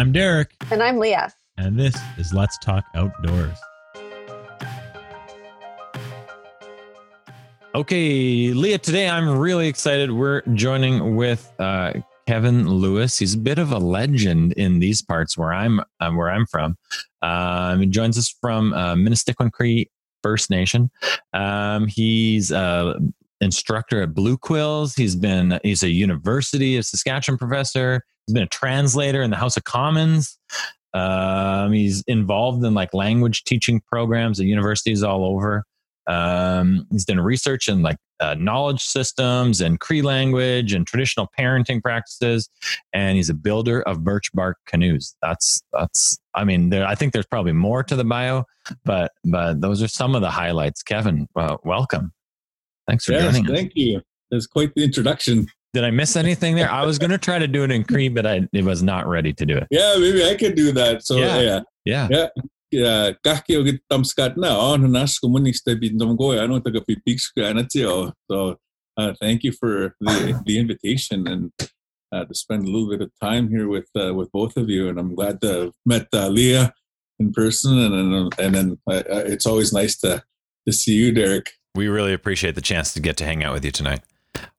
I'm Derek. And I'm Leah. And this is Let's Talk Outdoors. Okay, Leah, today I'm really excited. We're joining with uh, Kevin Lewis. He's a bit of a legend in these parts where I'm uh, where I'm from. Um, he joins us from uh, Cree First Nation. Um, he's a instructor at Blue Quills. He's been he's a University of Saskatchewan professor. He's been a translator in the House of Commons. Um, he's involved in like language teaching programs at universities all over. Um, he's done research in like uh, knowledge systems and Cree language and traditional parenting practices, and he's a builder of birch bark canoes. That's that's. I mean, there, I think there's probably more to the bio, but but those are some of the highlights. Kevin, well, welcome. Thanks for yes, joining us. Thank you. That's quite the introduction. Did I miss anything there? I was going to try to do it in Cree, but I it was not ready to do it. Yeah, maybe I could do that. So yeah, yeah, yeah. yeah. Yeah, kaki tamskat na on nas komunista bindom go I don't taga pipiks ka So uh, thank you for the the invitation and uh, to spend a little bit of time here with uh, with both of you. And I'm glad to have met uh, Leah in person, and and, and then uh, uh, it's always nice to to see you, Derek. We really appreciate the chance to get to hang out with you tonight.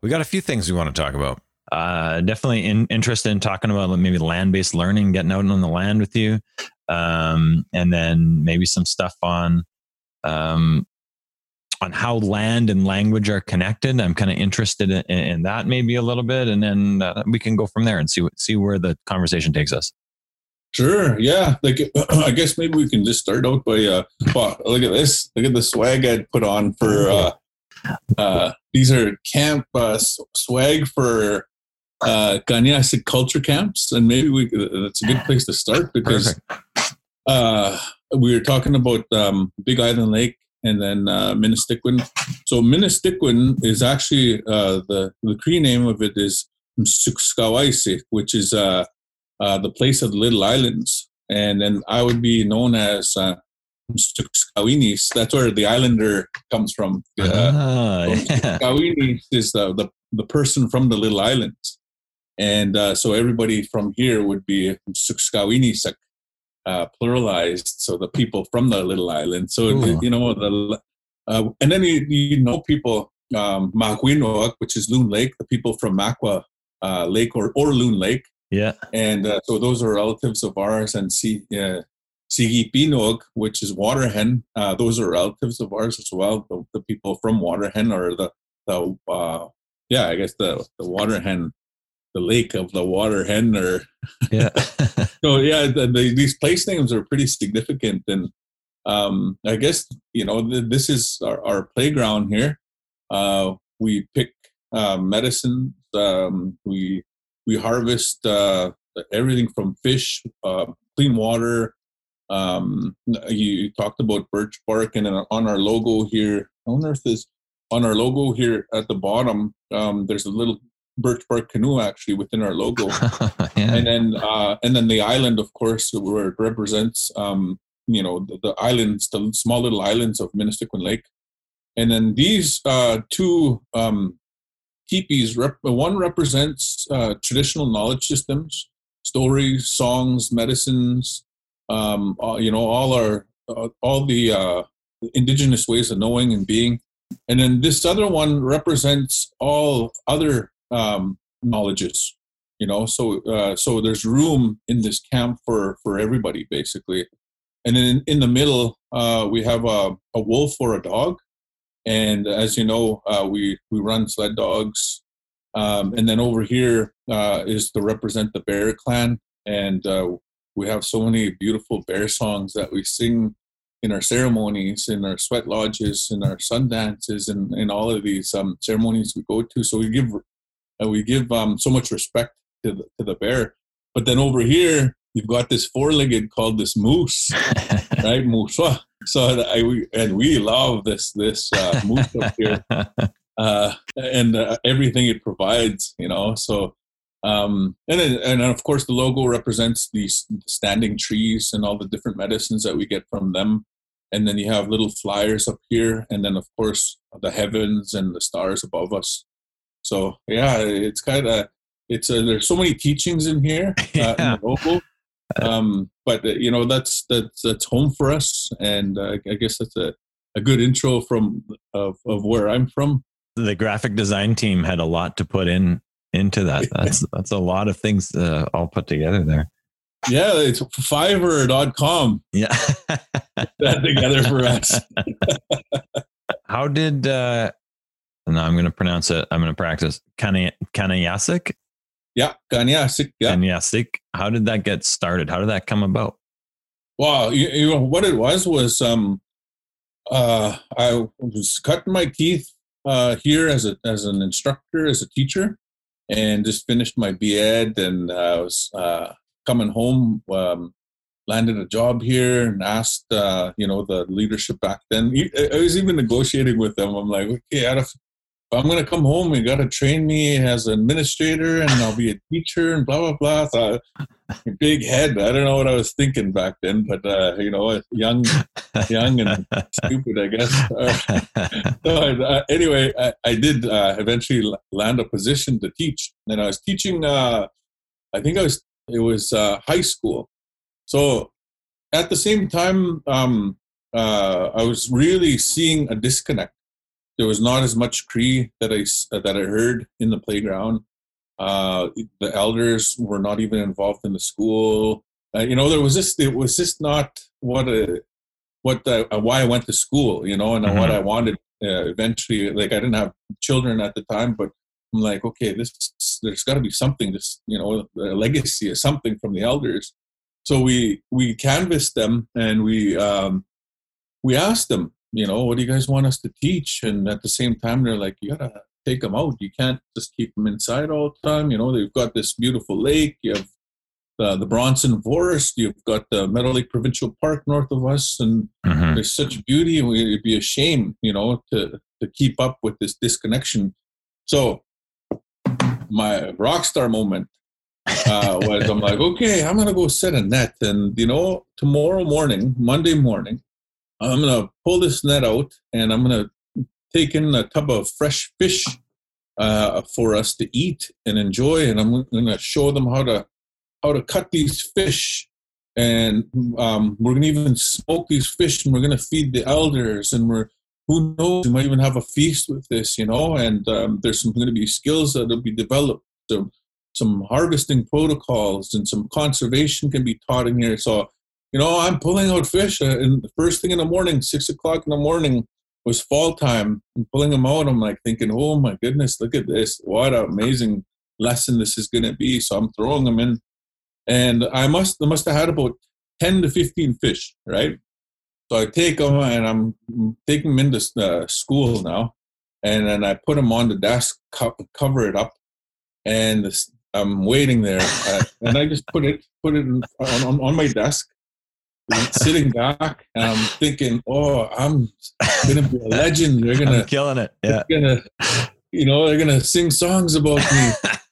We got a few things we want to talk about. Uh, definitely in, interested in talking about maybe land based learning, getting out on the land with you, um, and then maybe some stuff on um, on how land and language are connected. I'm kind of interested in, in, that maybe a little bit, and then uh, we can go from there and see see where the conversation takes us. Sure. Yeah. Like I guess maybe we can just start out by uh, wow, look at this. Look at the swag I'd put on for uh, uh, these are camp uh, swag for uh, culture camps, and maybe we that's a good place to start because uh, we were talking about um, Big Island Lake and then uh, Ministikwan. So Ministikwan is actually uh, the the Cree name of it is Msukskawaisik, which is uh, uh, the place of the Little Islands, and then I would be known as uh, Msukskawinis. That's where the Islander comes from. Uh, ah, yeah. is the, the the person from the Little Islands. And uh, so everybody from here would be Sukskawinisak, uh, pluralized. So the people from the little island. So, Ooh. you know, the, uh, and then you, you know people, um, which is Loon Lake, the people from Makwa uh, Lake or, or Loon Lake. Yeah. And uh, so those are relatives of ours. And see, uh, Sigipinog, which is Waterhen, uh, those are relatives of ours as well. The, the people from Waterhen or the, the uh, yeah, I guess the, the Waterhen the lake of the water hen or yeah. So yeah the, the, these place names are pretty significant. And um, i guess you know the, this is our, our, playground here. Uh, we pick uh, medicine um, we we harvest uh, everything from fish uh, clean water um, you talked about birch bark and on our logo here i wonder if this on our logo here at the bottom um, there's a little birch bark canoe actually within our logo yeah. and then uh, and then the island of course where it represents um, you know the, the, islands the small little islands of Ministikwan Lake and then these uh, two um, teepees rep- one represents uh, traditional knowledge systems stories songs medicines um, uh, you know all our uh, all the uh, indigenous ways of knowing and being. And then this other one represents all other um, knowledges you know so uh, so there's room in this camp for for everybody basically. And then in, the middle uh, we have a, a wolf or a dog. And as you know uh, we we run sled dogs. Um, and then over here is to represent the bear clan. And we have so many beautiful bear songs that we sing in our ceremonies, in our sweat lodges, in our sun dances, and in all of these um, ceremonies we go to. So we give and we give um, so much respect to the, to the bear. But then over here, you've got this four-legged called this moose, right? Moose. So I, we, and we love this this uh, moose up here, uh, and uh, everything it provides, you know. So um, and then, and of course the logo represents these standing trees and all the different medicines that we get from them. And then you have little flyers up here, and then of course the heavens and the stars above us. So yeah, it's kind of it's uh, there's so many teachings in here uh, yeah. in the local, um, but uh, you know that's that's that's home for us, and uh, I guess that's a, a good intro from of of where I'm from. The graphic design team had a lot to put in into that. That's that's a lot of things uh, all put together there. Yeah, it's Fiverr.com. Yeah, that together for us. How did? uh No, I'm going to pronounce it. I'm going to practice. Kana Kanayasik. Yeah, Kanyasik. Yeah, Kanayasik. How did that get started? How did that come about? Well, you, you know what it was was um, uh, I was cutting my teeth uh, here as a as an instructor, as a teacher, and just finished my BEd, and I was uh, coming home, um, landed a job here, and asked uh, you know the leadership back then. I was even negotiating with them. I'm like, okay, out of I'm to come home, you got to train me as an administrator and I'll be a teacher and blah, blah, blah. So, big head. I don't know what I was thinking back then, but, uh, you know, young, young and stupid, I guess. So, uh, anyway, I, I did uh, eventually land a position to teach. And I was teaching, uh, I think I was, it was uh, high school. So at the same time, um, I was really seeing a disconnect there was not as much Cree that I that I heard in the playground. Uh, the elders were not even involved in the school. Uh, you know, there was just it was just not what a what the, uh, why I went to school. You know, and mm-hmm. what I wanted uh, eventually. Like I didn't have children at the time, but I'm like, okay, this there's got to be something. This you know, a legacy or something from the elders. So we we canvassed them and we um, we asked them you know, what do you guys want us to teach? And at the same time, they're like, you gotta take them out. You can't just keep them inside all the time. You know, they've got this beautiful lake. You have the, the Bronson Forest. You've got the Meadow Lake Provincial Park north of us, and mm-hmm. there's such beauty. It'd be a shame, you know, to to keep up with this disconnection. So, my rock star moment uh, was I'm like, okay, I'm gonna go set a net, and you know, tomorrow morning, Monday morning, I'm going to pull this net out and I'm going to take in a tub of fresh fish uh, for us to eat and enjoy. And I'm going to show them how to how to cut these fish. And um, we're going to even smoke these fish and we're going to feed the elders. And we're who knows, we might even have a feast with this, you know. And um, there's some going to be skills that will be developed. So, some harvesting protocols and some conservation can be taught in here. So you know, I'm pulling out fish, uh, and the first thing in the morning, six o'clock in the morning, was fall time. I'm pulling them out. I'm like thinking, oh my goodness, look at this! What an amazing lesson this is going to be. So I'm throwing them in, and I must I must have had about ten to fifteen fish, right? So I take them and I'm taking them into uh, school now, and then I put them on the desk, co- cover it up, and I'm waiting there, uh, and I just put it put it on, on, on my desk, sitting back and I'm thinking, oh, I'm gonna be a legend. They're gonna I'm killing it. Yeah. Gonna, you know, they're gonna sing songs about me.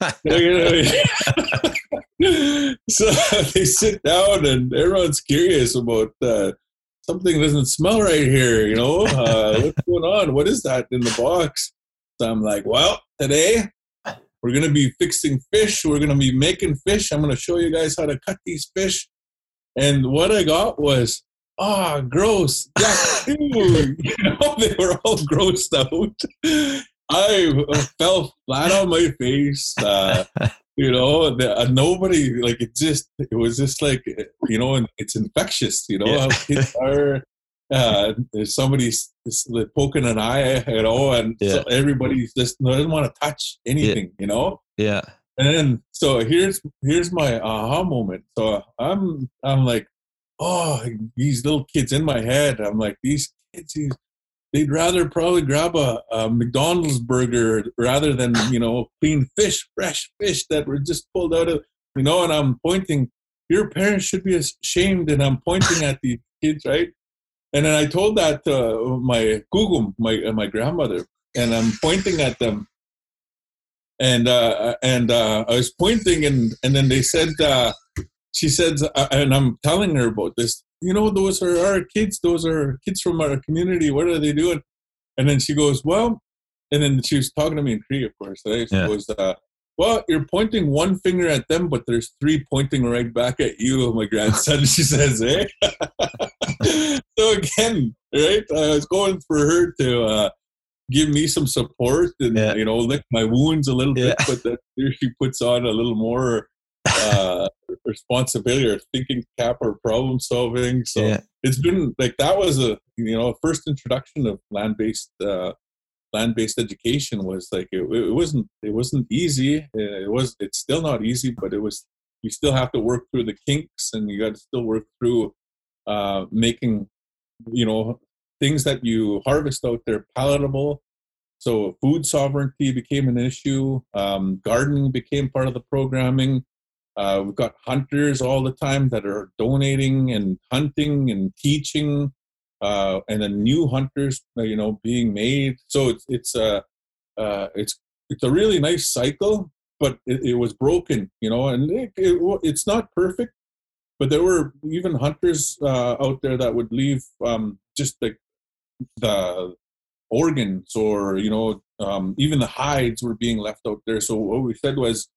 so they sit down and everyone's curious about uh, something doesn't smell right here. You know, uh, what's going on? What is that in the box? So I'm like, well, today we're gonna be fixing fish. We're gonna be making fish. I'm gonna show you guys how to cut these fish and what I got was, ah, oh, gross. Yeah, you know, they were all grossed out. I fell flat on my face. Uh, you know, the, uh, nobody like it. Just it was just like you know, it's infectious. You know yeah. kids are. Uh, there's somebody poking an eye, you know, and yeah. so everybody's just doesn't want to touch anything, yeah. you know. Yeah. And then so here's here's my aha moment. So I'm I'm like, oh, these little kids in my head. I'm like, these kids, these, they'd rather probably grab a, a, McDonald's burger rather than you know clean fish, fresh fish that were just pulled out of you know. And I'm pointing. Your parents should be ashamed, and I'm pointing at these kids, right? And then I told that to my Kokum, my my grandmother, and I'm pointing at them and uh, and uh, I was pointing, and and then they said, uh, she said, uh, and I'm telling her about this. You know, those are our kids. Those are kids from our community. What are they doing? And then she goes, well, and then she was talking to me in Cree, of course. Right? She yeah. goes, uh, well, you're pointing one finger at them, but there's three pointing right back at you, my grandson. she says, eh? so again, right? I was going for her to uh, give me some support and Yeah. you know lick my wounds a little bit, Yeah. but then she puts on a little more uh, responsibility or thinking cap or problem solving. So Yeah. it's been like that was a you know first introduction of land based uh, land based education was like it, it wasn't it wasn't easy. Uh, It was it's still not easy, but it was you still have to work through the kinks and you got to still work through uh, making you know things that you harvest out there palatable. So food sovereignty became an issue. Um, gardening became part of the programming. Uh, we've got hunters all the time that are donating and hunting and teaching, uh, and then new hunters, uh, you know, being made. So it's it's a uh, it's it's a really nice cycle, but it, it was broken, you know, and it, it, it's not perfect. But there were even hunters uh, out there that would leave um, just like the organs or you know um, even the hides were being left out there. So what we said was,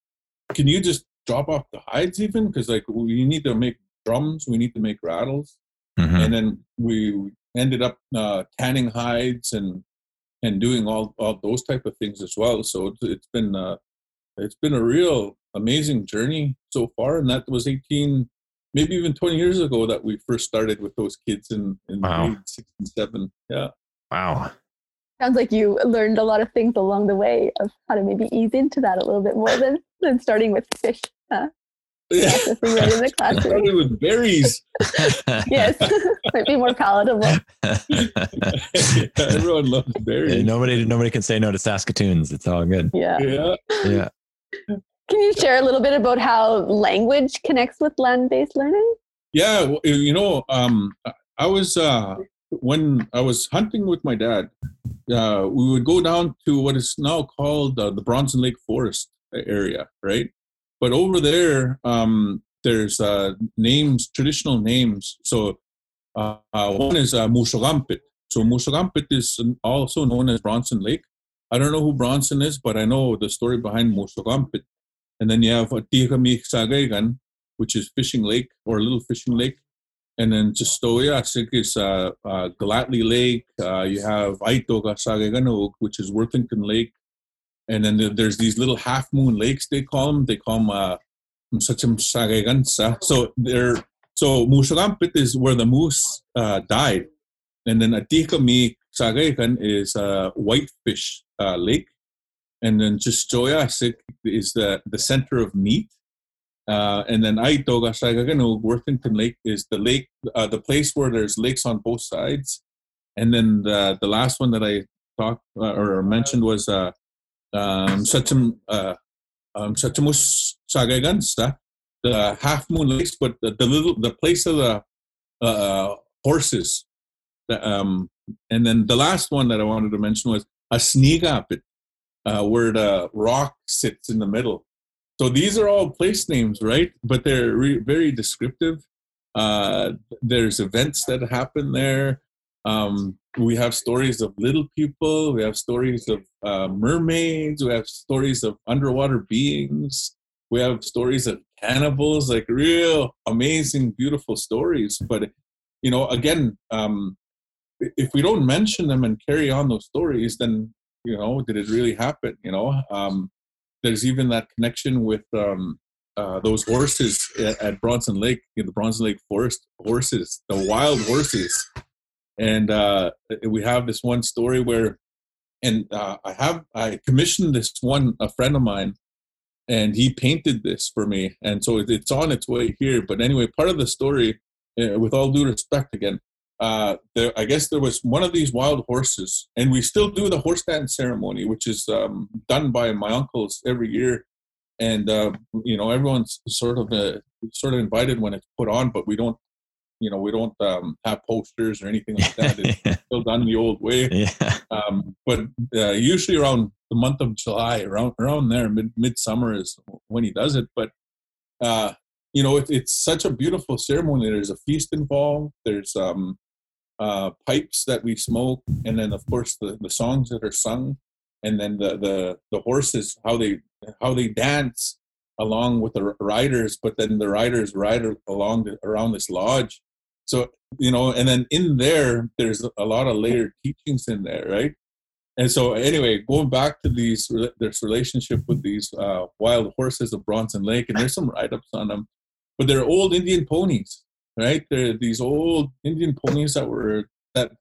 can you just drop off the hides even? Because like we need to make drums, we need to make rattles, Mhm. and then we ended up uh, tanning hides and and doing all all those type of things as well. So it's, it's been uh, it's been a real amazing journey so far, and that was eighteen. Maybe even 20 years ago that we first started with those kids in, in Wow. grade six and seven. Yeah. Wow. Sounds like you learned a lot of things along the way of how to maybe ease into that a little bit more than, than starting with fish Yeah. processing right in the classroom. started with berries. Yes, might be more palatable. Everyone loves Hey, berries. nobody, nobody can say no to Saskatoons. It's all good. Yeah. Yeah. Yeah. Can you share a little bit about how language connects with land-based learning? Yeah. You know, um, I was uh, when I was hunting with my dad. Uh, we would go down to what is now called uh, the Bronson Lake Forest area, right? But over there, um, there's uh, names, traditional names. So uh, uh, one is uh, Mushagampit. So Mushagampit is also known as Bronson Lake. I don't know who Bronson is, but I know the story behind Mushagampit. And then you have Atikamik Sagaygan, which is fishing lake or a little fishing lake. And then Chistoya, I think is uh, uh, Lake. Uh, you have Aitoga Sagayganog, which is Worthington Lake. And then there's these little half moon lakes, they call them. They call them uh, So they're so Mushagampit is where the moose uh, died. And then Atikami Sagaygan is uh, Whitefish uh, Lake. And then Chistoya is the, the center of meat. Uh, and then Aitoga Sagagano, Worthington Lake is the lake, uh, the place where there's lakes on both sides. And then the, the last one that I talked uh, or mentioned was uh, um, Sachim, uh, um, the half moon lakes, but the, the little the place of the uh, horses. The, um, and then the last one that I wanted to mention was Asnigapit, uh, where the rock sits in the middle. So these are all place names, right? But they're re- very descriptive. Uh, there's events that happen there. Um, we have stories of little people. We have stories of uh, mermaids. We have stories of underwater beings. We have stories of cannibals, like real amazing, beautiful stories. But you know, again, um, if we don't mention them and carry on those stories, then you know, did it really happen? You know, um, there's even that connection with um, uh, those horses at, at Bronson Lake, in the Bronson Lake Forest horses, the wild horses. And uh, we have this one story where, and uh, I have I commissioned this one a friend of mine, and he painted this for me, and so it's on its way here. But anyway, part of the story, uh, with all due respect again, uh, there, I guess there was one of these wild horses, and we still do the horse dance ceremony, which is um, done by my uncles every year, and uh, you know everyone's sort of uh, sort of invited when it's put on, but we don't, you know, we don't um, have posters or anything like that. It's still done the old way. yeah. Um, but uh, usually around the month of July, around around there, mid midsummer is when he does it. But uh, you know, it, it's such a beautiful ceremony. There's a feast involved. There's um, uh, pipes that we smoke, and then of course the, the songs that are sung, and then the the the horses how they how they dance along with the riders, but then the riders ride along the, around this lodge. So you know, and then in there, there's a lot of layered teachings in there, right? And so, anyway, going back to these this relationship with these uh, wild horses of Bronson Lake, and there's some write-ups on them, but they're old Indian ponies, right? There are these old Indian ponies that were that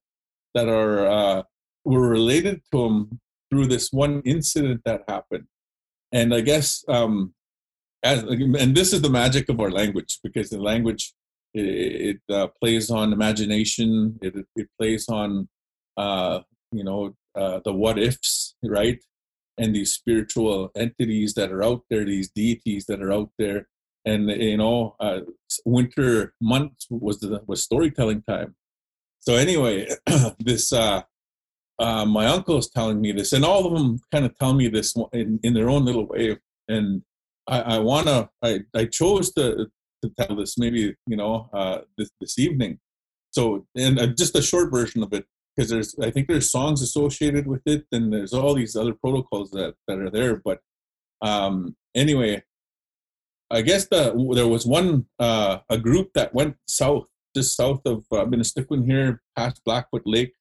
that are uh, were related to them through this one incident that happened, and I guess um, as, and this is the magic of our language because the language it, it uh, plays on imagination, it, it plays on uh, you know uh, the what ifs, right? And these spiritual entities that are out there, these deities that are out there, and you know, uh, winter months was the was storytelling time. So anyway, this uh, uh, my uncle is telling me this, and all of them kind of tell me this in, in their own little way. And I, I wanna, I, I chose to to tell this maybe you know uh, this this evening. So, and uh, just a short version of it because there's I think there's songs associated with it, and there's all these other protocols that that are there. But um, anyway, I guess the there was one uh, a group that went south, just south of uh, Minnesota here, past Blackfoot Lake,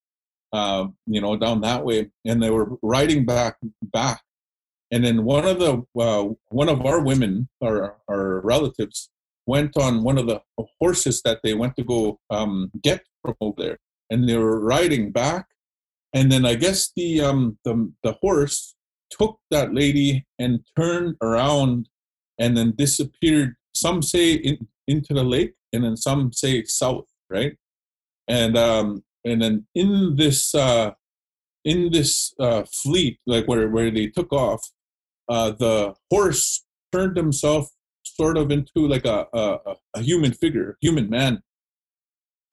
uh, you know, down that way, and they were riding back back, and then one of the uh, one of our women, our our relatives, went on one of the horses that they went to go um, get from over there. And they were riding back. And then i guess the um the, the horse took that lady and turned around and then disappeared some say in, into the lake and then some say south right? And um and then in this uh in this uh fleet like where where they took off uh the horse turned himself sort of into like a a, a human figure human man.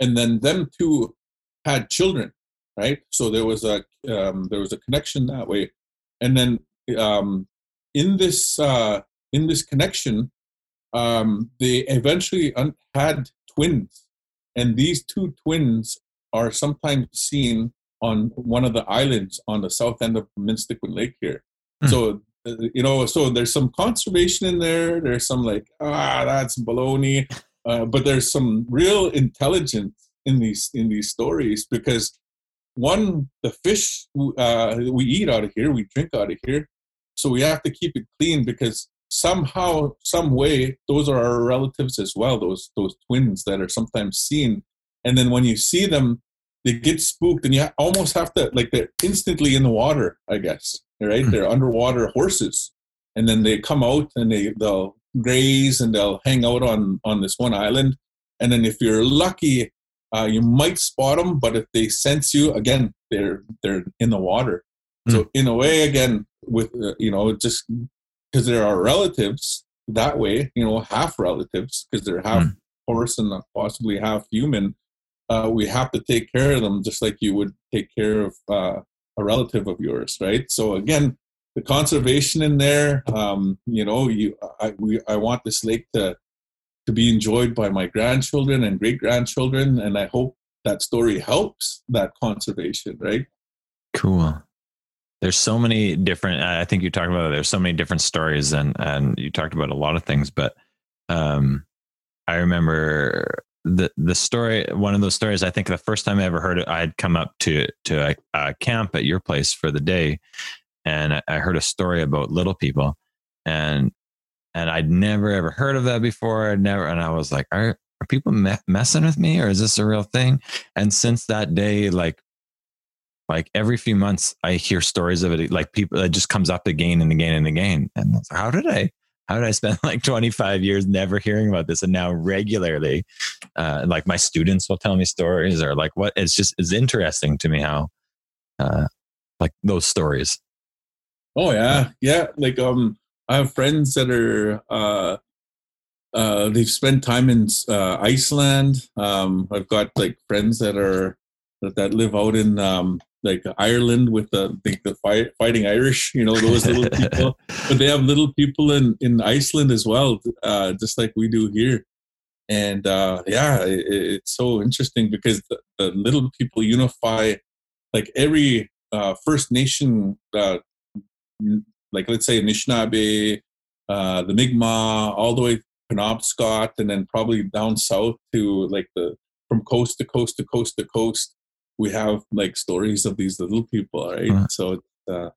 And then them two had children, right? So there was a um, there was a connection that way, and then um, in this uh, in this connection, um, they eventually un- had twins, and these two twins are sometimes seen on one of the islands on the south end of Minstequin Lake here. Mm. So uh, you know, so there's some conservation in there. There's some like ah, that's baloney, uh, but there's some real intelligence in these in these stories because one the fish uh, we eat out of here we drink out of here so we have to keep it clean because somehow some way those are our relatives as well those those twins that are sometimes seen. And then when you see them they get spooked and you almost have to like they're instantly in the water i guess right? Mm-hmm. they're underwater horses. And then they come out and they they'll graze and they'll hang out on on this one island. And then if you're lucky uh, you might spot them, but if they sense you, again, they're they're in the water. So in a way, again, with uh, you know, just because there are relatives that way, you know, half relatives because they're half mm. horse and possibly half human. Uh, we have to take care of them just like you would take care of uh, a relative of yours, right? So again, the conservation in there, um, you know, you I we I want this lake to to be enjoyed by my grandchildren and great grandchildren. And I hope that story helps that conservation, right? Cool. There's so many different, I think you talked about, there's so many different stories and, and you talked about a lot of things, but, um, I remember the, the story, one of those stories, I think the first time I ever heard it, I had come up to, to a, a camp at your place for the day. And I, I heard a story about little people and and I'd never ever heard of that before. I'd never, and I was like, are, are people me- messing with me or is this a real thing? And since that day, like, like every few months, I hear stories of it. Like people, it just comes up again and again and again. And like, how did I, how did I spend like 25 years never hearing about this? And now regularly, uh, like my students will tell me stories or like what it's just, it's interesting to me how, uh, like those stories. Oh yeah. Yeah. Like, um, I have friends that are uh, uh, they've spent time in uh, Iceland. Um, I've got like friends that are that live out in um, like Ireland with the the, the fight, fighting Irish. You know those little people, but they have little people in in Iceland as well, uh, just like we do here. And uh, yeah, it, it's so interesting because the, the, little people unify. Like every uh, First Nation like let's say Anishinaabe, uh, the Mi'kmaq, all the way Penobscot, and then probably down south to like the from coast to coast to coast to coast. We have like stories of these little people, right? Huh. So it's uh,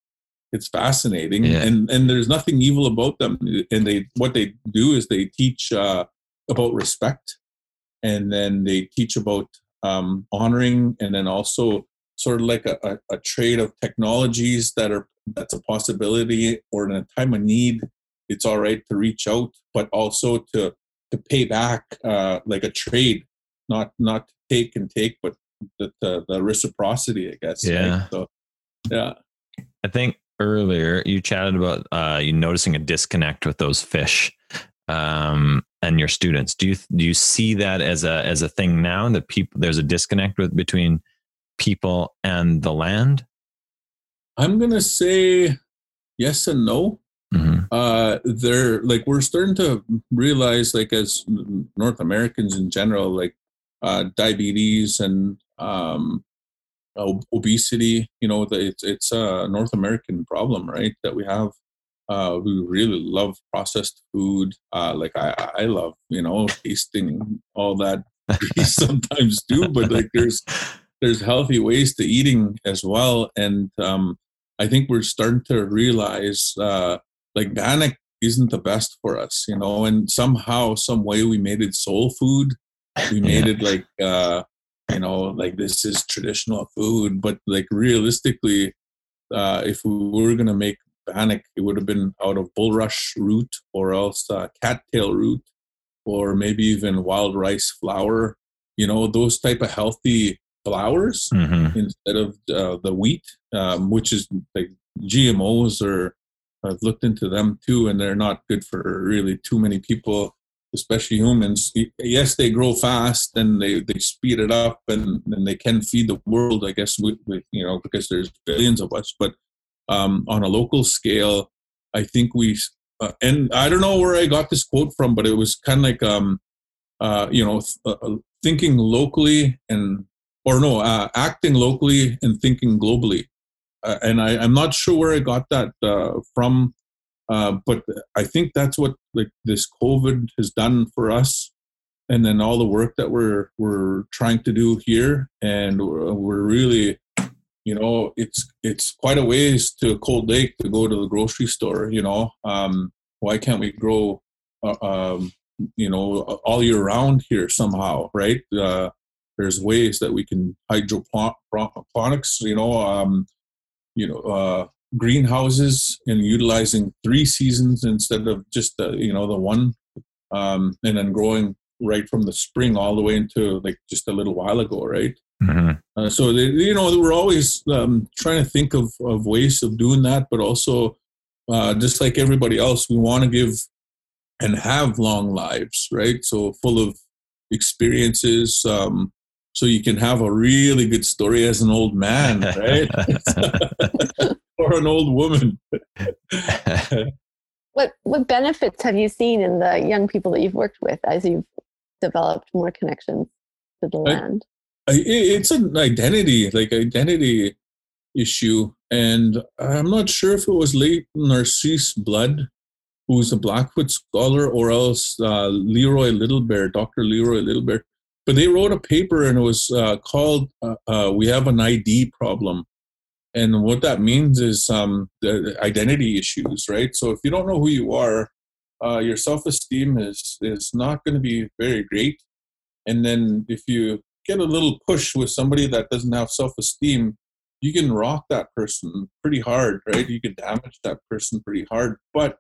it's fascinating, Yeah. and and there's nothing evil about them. And they what they do is they teach uh, about respect, and then they teach about um, honoring, and then also sort of like a, a, a trade of technologies that are that's a possibility, or in a time of need, it's all right to reach out, but also to to pay back uh, like a trade, not not take and take, but the the, the reciprocity, I guess. right? Yeah. So yeah. I think earlier you chatted about uh, you noticing a disconnect with those fish um, and your students. Do you do you see that as a as a thing now that people there's a disconnect with between people and the land? I'm gonna say yes and no. Mhm. Uh, they're like we're starting to realize, like as North Americans in general, like uh, diabetes and um, obesity. You know, it's it's a North American problem, right? That we have. Uh, we really love processed food. Uh, like I, I love, you know, tasting all that we sometimes do, but like there's there's healthy ways to eating as well and um, i think we're starting to realize uh, like bannock isn't the best for us you know and somehow some way we made it soul food we made Yeah. it like uh, you know like this is traditional food but like realistically uh, if we were going to make bannock it would have been out of bulrush root or else uh, cattail root or maybe even wild rice flour you know those type of healthy flours Mhm. instead of uh, the wheat, um, which is like GMOs or I've looked into them too, and they're not good for really too many people, especially humans. Yes, they grow fast and they, they speed it up and, and they can feed the world, I guess, with, with you know, because there's billions of us. But um, on a local scale, I think we, uh, and I don't know where I got this quote from, but it was kind of like, um, uh, you know, th- uh, thinking locally and or no, uh, acting locally and thinking globally. Uh, and I, I'm not sure where I got that uh, from, uh, but I think that's what like this COVID has done for us, and then all the work that we're we're trying to do here, and we're, we're really, you know, it's it's quite a ways to Cold Lake to go to the grocery store. You know, um, why can't we grow, uh, um, you know, all year round here somehow, right? Uh, there's ways that we can hydroponics you know um, you know uh, greenhouses and utilizing three seasons instead of just the you know the one um, and then growing right from the spring all the way into like just a little while ago right? Mhm. uh, so they, you know we're always um, trying to think of, of ways of doing that but also uh, just like everybody else we want to give and have long lives right? So full of experiences um, so you can have a really good story as an old man right or an old woman What what benefits have you seen in the young people that you've worked with as you've developed more connections to the I- land? I- it's an identity like identity issue and i'm not sure if it was late narcisse blood who's a blackfoot scholar or else uh, leroy little bear dr leroy little bear but they wrote a paper and it was uh, called uh, uh, we have an id problem and what that means is um, the identity issues right? So if you don't know who you are uh, your self-esteem is is not going to be very great. And then if you get a little push with somebody that doesn't have self-esteem you can rock that person pretty hard right? You can damage that person pretty hard. But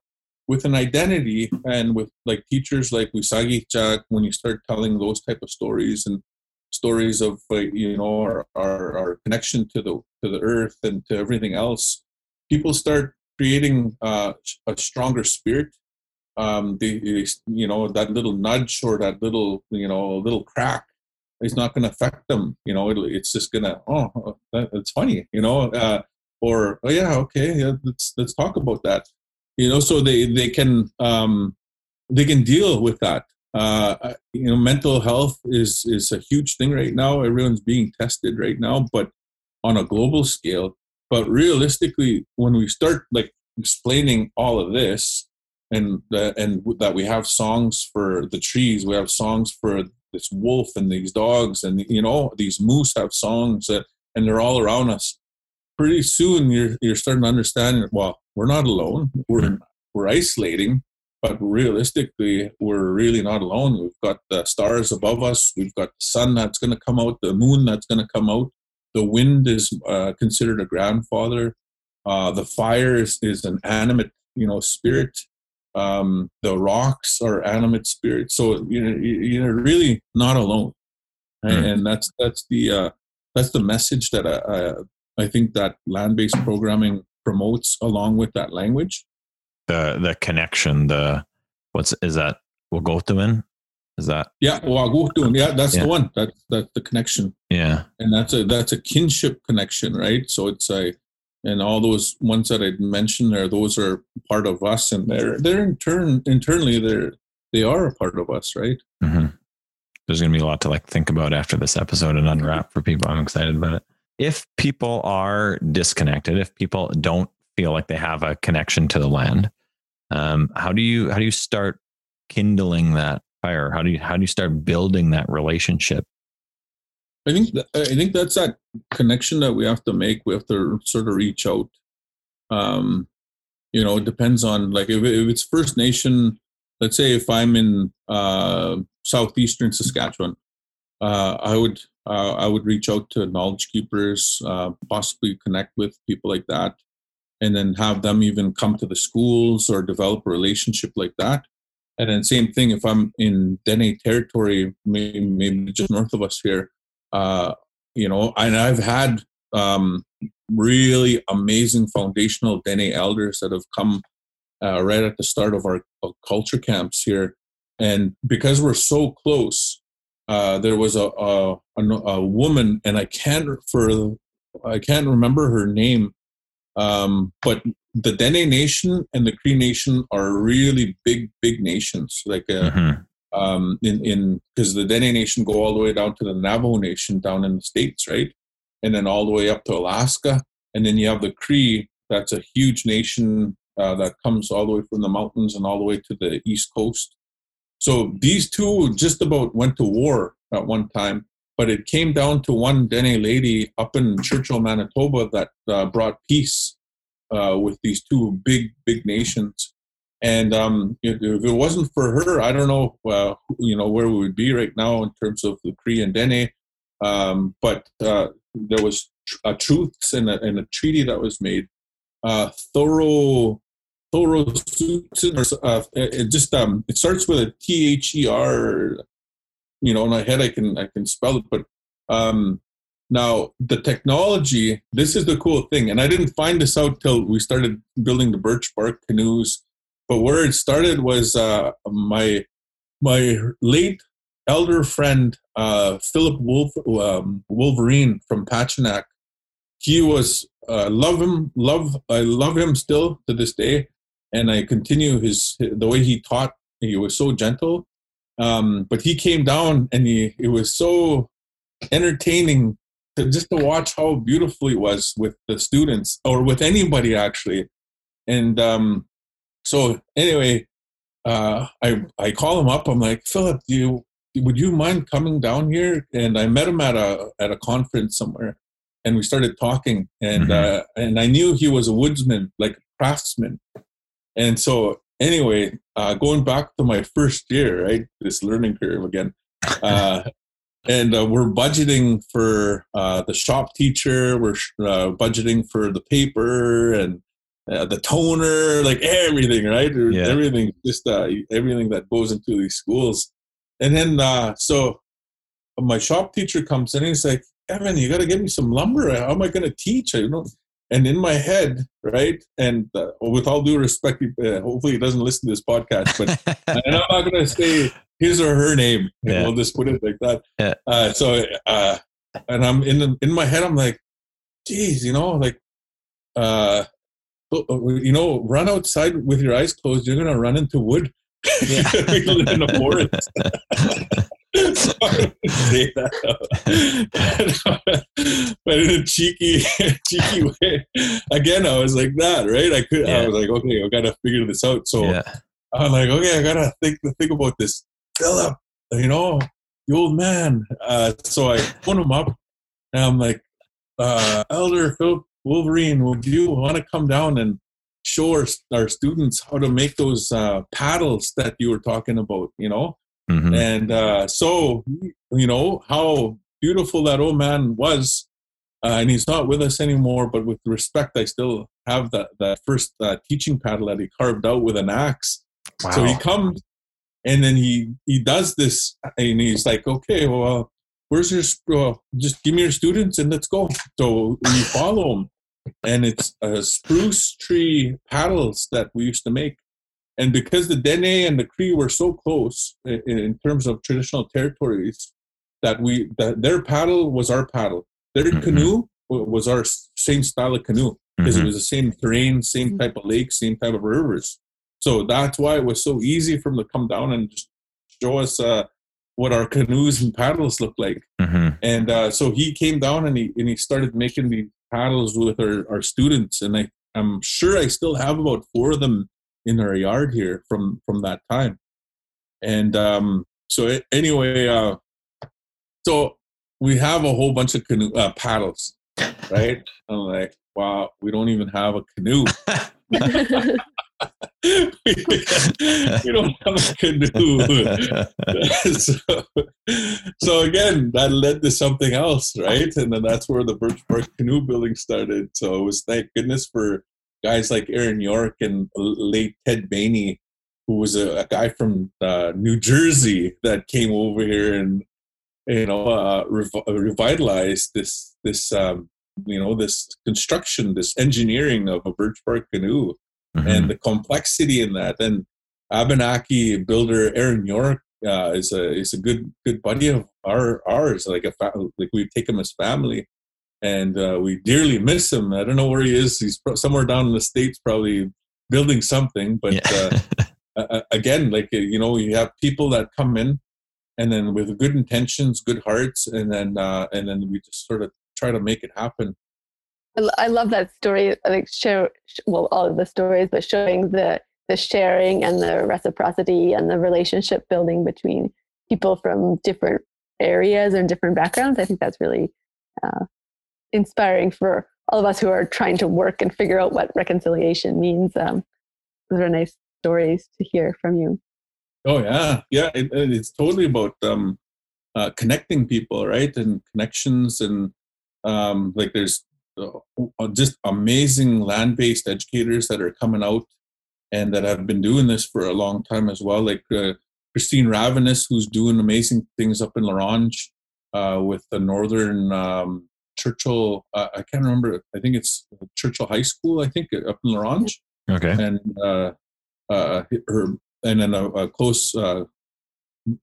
with an identity and with like teachers like Wesakechak, when you start telling those type of stories and stories of uh, you know our, our our connection to the to the earth and to everything else, people start creating uh, a stronger spirit. Um, they, you know, that little nudge or that little you know little crack is not going to affect them. You know, it's just gonna oh that, that's funny. You know, uh, or oh yeah okay yeah, let's let's talk about that you know so they they can um they can deal with that uh you know mental health is is a huge thing right now. Everyone's being tested right now but on a global scale. But realistically when we start like explaining all of this and uh, and that we have songs for the trees we have songs for this wolf and these dogs and you know these moose have songs that, and they're all around us pretty soon you're you're starting to understand well we're not alone. We're we're isolating but realistically we're really not alone. We've got the stars above us. We've got the sun that's going to come out the moon that's going to come out. The wind is uh, considered a grandfather. Uh, the fire is, is an animate you know spirit. Um, the rocks are animate spirits. So you know you're really not alone. Right? mm. and that's that's the uh, that's the message that I, I, I think that land-based programming promotes along with that language the the connection the what's is that wahkohtowin? Is that yeah, wahkohtowin? Yeah, that's yeah. the one. That's that's the connection. Yeah, and that's a that's a kinship connection, right? So it's a and all those ones that I mentioned there, those are part of us, and they're they're in turn internally they're they are a part of us, right? Mm-hmm. There's going to be a lot to like think about after this episode and unwrap for people. I'm excited about it. If people are disconnected, if people don't feel like they have a connection to the land, um, how do you how do you start kindling that fire? How do you how do you start building that relationship? I think I think that's that connection that we have to make. We have to sort of reach out. Um, you know, it depends on like if, if it's First Nation. Let's say if I'm in uh, southeastern Saskatchewan, uh, I would uh, I would reach out to knowledge keepers, uh, possibly connect with people like that, and then have them even come to the schools or develop a relationship like that. And then same thing if I'm in Dene territory, maybe, maybe just north of us here, uh, you know, and I've had um, really amazing foundational Dene elders that have come uh, right at the start of our culture camps here. And because we're so close, uh, there was a, a, a woman, and I can't for I can't remember her name, um, but the Dene Nation and the Cree Nation are really big, big nations. Like uh, mm-hmm um, in in because the Dene Nation go all the way down to the Navajo Nation down in the states, right, and then all the way up to Alaska, and then you have the Cree. That's a huge nation uh, that comes all the way from the mountains and all the way to the east coast. So these two just about went to war at one time, but it came down to one Dene lady up in Churchill, Manitoba, that uh, brought peace uh, with these two big, big nations. And um, if, it wasn't for her, I don't know, uh, you know, where we would be right now in terms of the Cree and Dene. Um, but uh, there was a truths and a, and a treaty that was made. Uh, thorough, thorough. Uh, it just um, it starts with a T H E R. You know, in my head I can I can spell it, but um, now the technology. This is the cool thing, and I didn't find this out till we started building the birch bark canoes but where it started was uh, my my late elder friend uh, Philip Wolf, um, Wolverine from Patuanak. He was uh, love him, love I love him still to this day, and I continue his the way he taught. He was so gentle, um, but he came down and he it was so entertaining to, just to watch how beautiful he was with the students or with anybody actually, and um, so anyway, uh, I I call him up. I'm like, Philip, do you would you mind coming down here? And I met him at a at a conference somewhere, and we started talking. And mm-hmm. uh, and I knew he was a woodsman, like a craftsman. And so anyway, uh, going back to my first year, right, this learning curve again. Uh, and uh, we're budgeting for uh, the shop teacher. We're uh, budgeting for the paper and uh, the toner, like everything, right? Yeah. Everything, just uh, everything that goes into these schools. And then, uh, so my shop teacher comes in and he's like, Kevin, you got to give me some lumber. How am I going to teach? I don't. And in my head, right, and uh, with all due respect, uh, hopefully he doesn't listen to this podcast, but and I'm not going to say his or her name. Yeah. We'll just put it like that. Yeah. Uh, so, uh, and I'm in the, in my head, I'm like, geez, you know, like, uh, uh, you know, run outside with your eyes closed. You're gonna run into wood. Yeah. in the forest. say that, but in a cheeky, cheeky way. Again, I was like that, right? I could. I was like, okay, I gotta figure this out. So yeah. I'm like, okay, I gotta think think about this. Philip, you know, the old man. Uh, so I phone him up, and I'm like, uh, Elder Philip Wolverine, would you want to come down and show our, our students how to make those uh, paddles that you were talking about? You know, Mhm. and uh, so you know how beautiful that old man was. Uh, and he's not with us anymore, but with respect, I still have that, that first uh, teaching paddle that he carved out with an axe. So he comes and then he he does this and he's like, okay, well, where's your uh, just give me your students and let's go. So we follow him, and it's uh, spruce tree paddles that we used to make. And because the Dene and the Cree were so close in, in terms of traditional territories, that we that their paddle was our paddle, their Mhm. canoe was our same style of canoe because it Mhm. was the same terrain, same Mhm. type of lake, same type of rivers. So that's why it was so easy for them to come down and just show us uh, what our canoes and paddles look like. Mhm. And uh, so he came down and he and he started making these paddles with our, our students. And I, I'm sure I still have about four of them in our yard here from from that time. And um, so anyway, uh, so we have a whole bunch of canoe uh, paddles, right? I'm like, wow, we don't even have a canoe. we don't have a canoe. so, so again, that led to something else, right? And then that's where the Birch Bark Canoe Building started. So it was thank goodness for guys like Aaron York and late Ted Bainey, who was a, a guy from uh, New Jersey that came over here and you know uh, rev- revitalized this this um, you know this construction, this engineering of a Birch Bark canoe Mhm. and the complexity in that. And Abenaki builder Aaron York uh, is a is a good good buddy of our ours. Like a fa- like we take him as family, and uh, we dearly miss him. I don't know where he is. He's pro- somewhere down in the states, probably building something. But uh, Yeah. uh, again, like uh, you know, you have people that come in, and then with good intentions, good hearts, and then uh, and then we just sort of try to make it happen. I love that story. Like share, well, all of the stories, but showing the the sharing and the reciprocity and the relationship building between people from different areas and different backgrounds. I think that's really uh, inspiring for all of us who are trying to work and figure out what reconciliation means. Um, those are nice stories to hear from you. Oh yeah, yeah. It, it- it's totally about um, uh, connecting people, right? And connections, and um, like there's uh, just amazing land-based educators that are coming out and that have been doing this for a long time as well. Like uh, Christine Ravenous, who's doing amazing things up in La Ronge uh, with the Northern um, Churchill. Uh, I can't remember. I think it's Churchill High School. I think up in La Ronge okay. and uh, uh, her and then a, a close uh,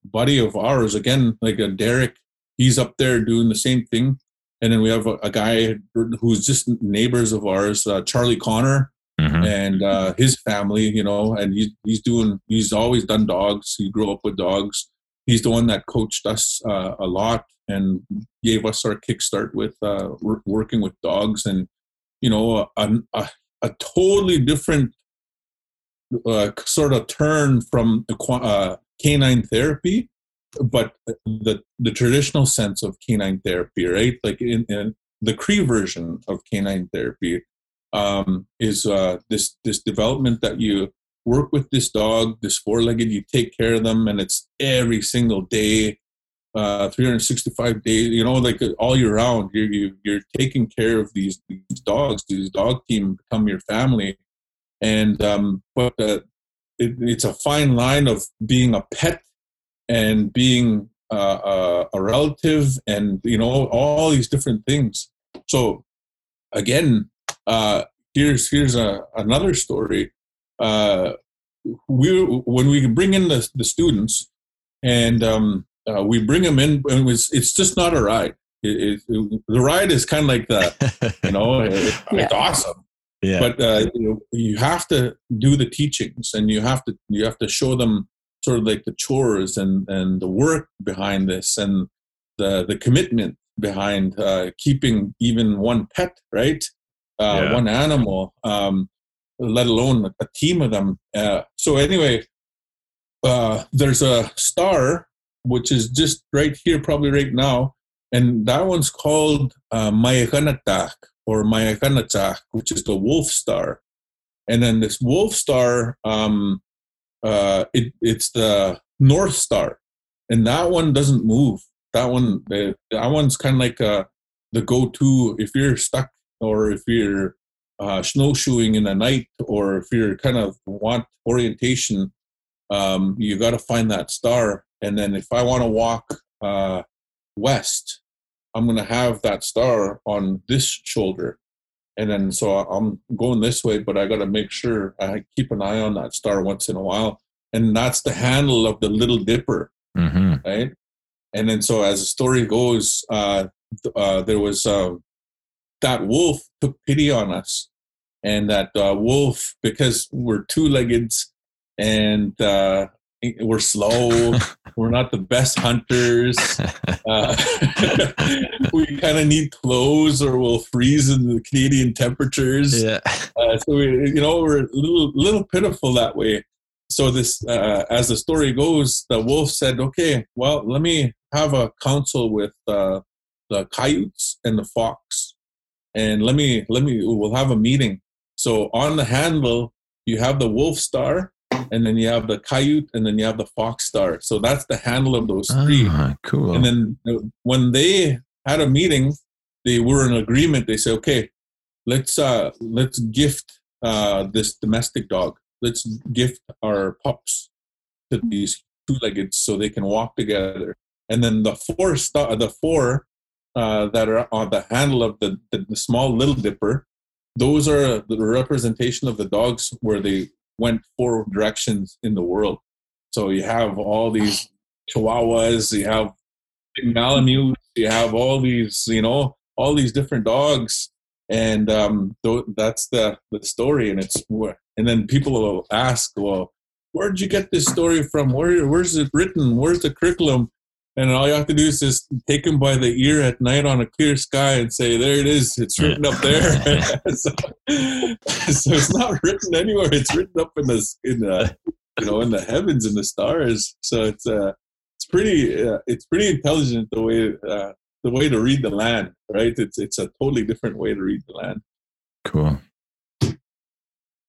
buddy of ours again, like a Derek. He's up there doing the same thing, and then we have a, a guy who's just neighbors of ours, uh, Charlie Connor, Mhm. and uh, his family. You know, and he's he's doing. He's always done dogs. He grew up with dogs. He's the one that coached us uh, a lot and gave us our kickstart with uh, working with dogs, and you know, a, a, a totally different uh, sort of turn from uh, canine therapy, but the the traditional sense of canine therapy, right? Like in, in the Cree version of canine therapy, um, is uh, this this development that you work with this dog, this four-legged, you take care of them, and it's every single day, uh, 365 days. You know, like uh, all year round, you're you, you're taking care of these these dogs. These dog team become your family and um, but uh, it, it's a fine line of being a pet and being uh, a, a relative, and you know all these different things. So again, uh, here's here's a, another story. Uh, we when we bring in the, the students and um, uh, we bring them in, and it's it's just not a ride. It, it, the ride is kind of like the you know it, Yeah. it's awesome yeah. but uh, you, know, you have to do the teachings and you have to you have to show them sort of like the chores and and the work behind this and the the commitment behind uh, keeping even one pet, right? Uh, Yeah. One animal, um, let alone a team of them. Uh, so anyway, uh, there's a star which is just right here, probably right now, and that one's called uh, or Mayakanatak, which is the wolf star. And then this wolf star, um, uh, it, it's the North Star, and that one doesn't move. That one, that one's kind of like uh, the go-to if you're stuck or if you're uh, snowshoeing in the night or if you're kind of want orientation. Um, you got to find that star, and then if I want to walk uh, west, I'm going to have that star on this shoulder. And then so I'm going this way, but I got to make sure I keep an eye on that star once in a while. And that's the handle of the Little Dipper, hmm right? And then so as the story goes, uh, uh, there was uh, that wolf took pity on us. And that uh, wolf, because we're two legged and uh, we're slow, we're not the best hunters. Uh, we kind of need clothes or we'll freeze in the Canadian temperatures. yeah. Uh, so we, you know, we're a little, little pitiful that way. So this, uh, as the story goes, the wolf said, "Okay, well, let me have a council with uh, the coyotes and the fox, and let me let me we'll have a meeting." So on the handle, you have the wolf star, and then you have the coyote, and then you have the fox star. So that's the handle of those three. Ah, cool. And then uh, when they had a meeting, they were in agreement. They said, "Okay, let's uh, let's gift uh, this domestic dog. Let's gift our pups to these two-legged so they can walk together." And then the four sta- the four uh, that are on the handle of the, the, the small Little Dipper, those are the representation of the dogs where they went four directions in the world. So you have all these Chihuahuas, you have malamutes, you have all these, you know, all these different dogs, and um, th- that's the the story. And it's and then people will ask, well, where'd you get this story from? Where where's it written? Where's the curriculum? And all you have to do is just take them by the ear at night on a clear sky and say, "There it is. It's written up there." so, so it's not written anywhere. It's written up in the in the you know in the heavens in the stars. So it's uh it's pretty uh, it's pretty intelligent the way uh, the way to read the land, right? It's it's a totally different way to read the land. cool.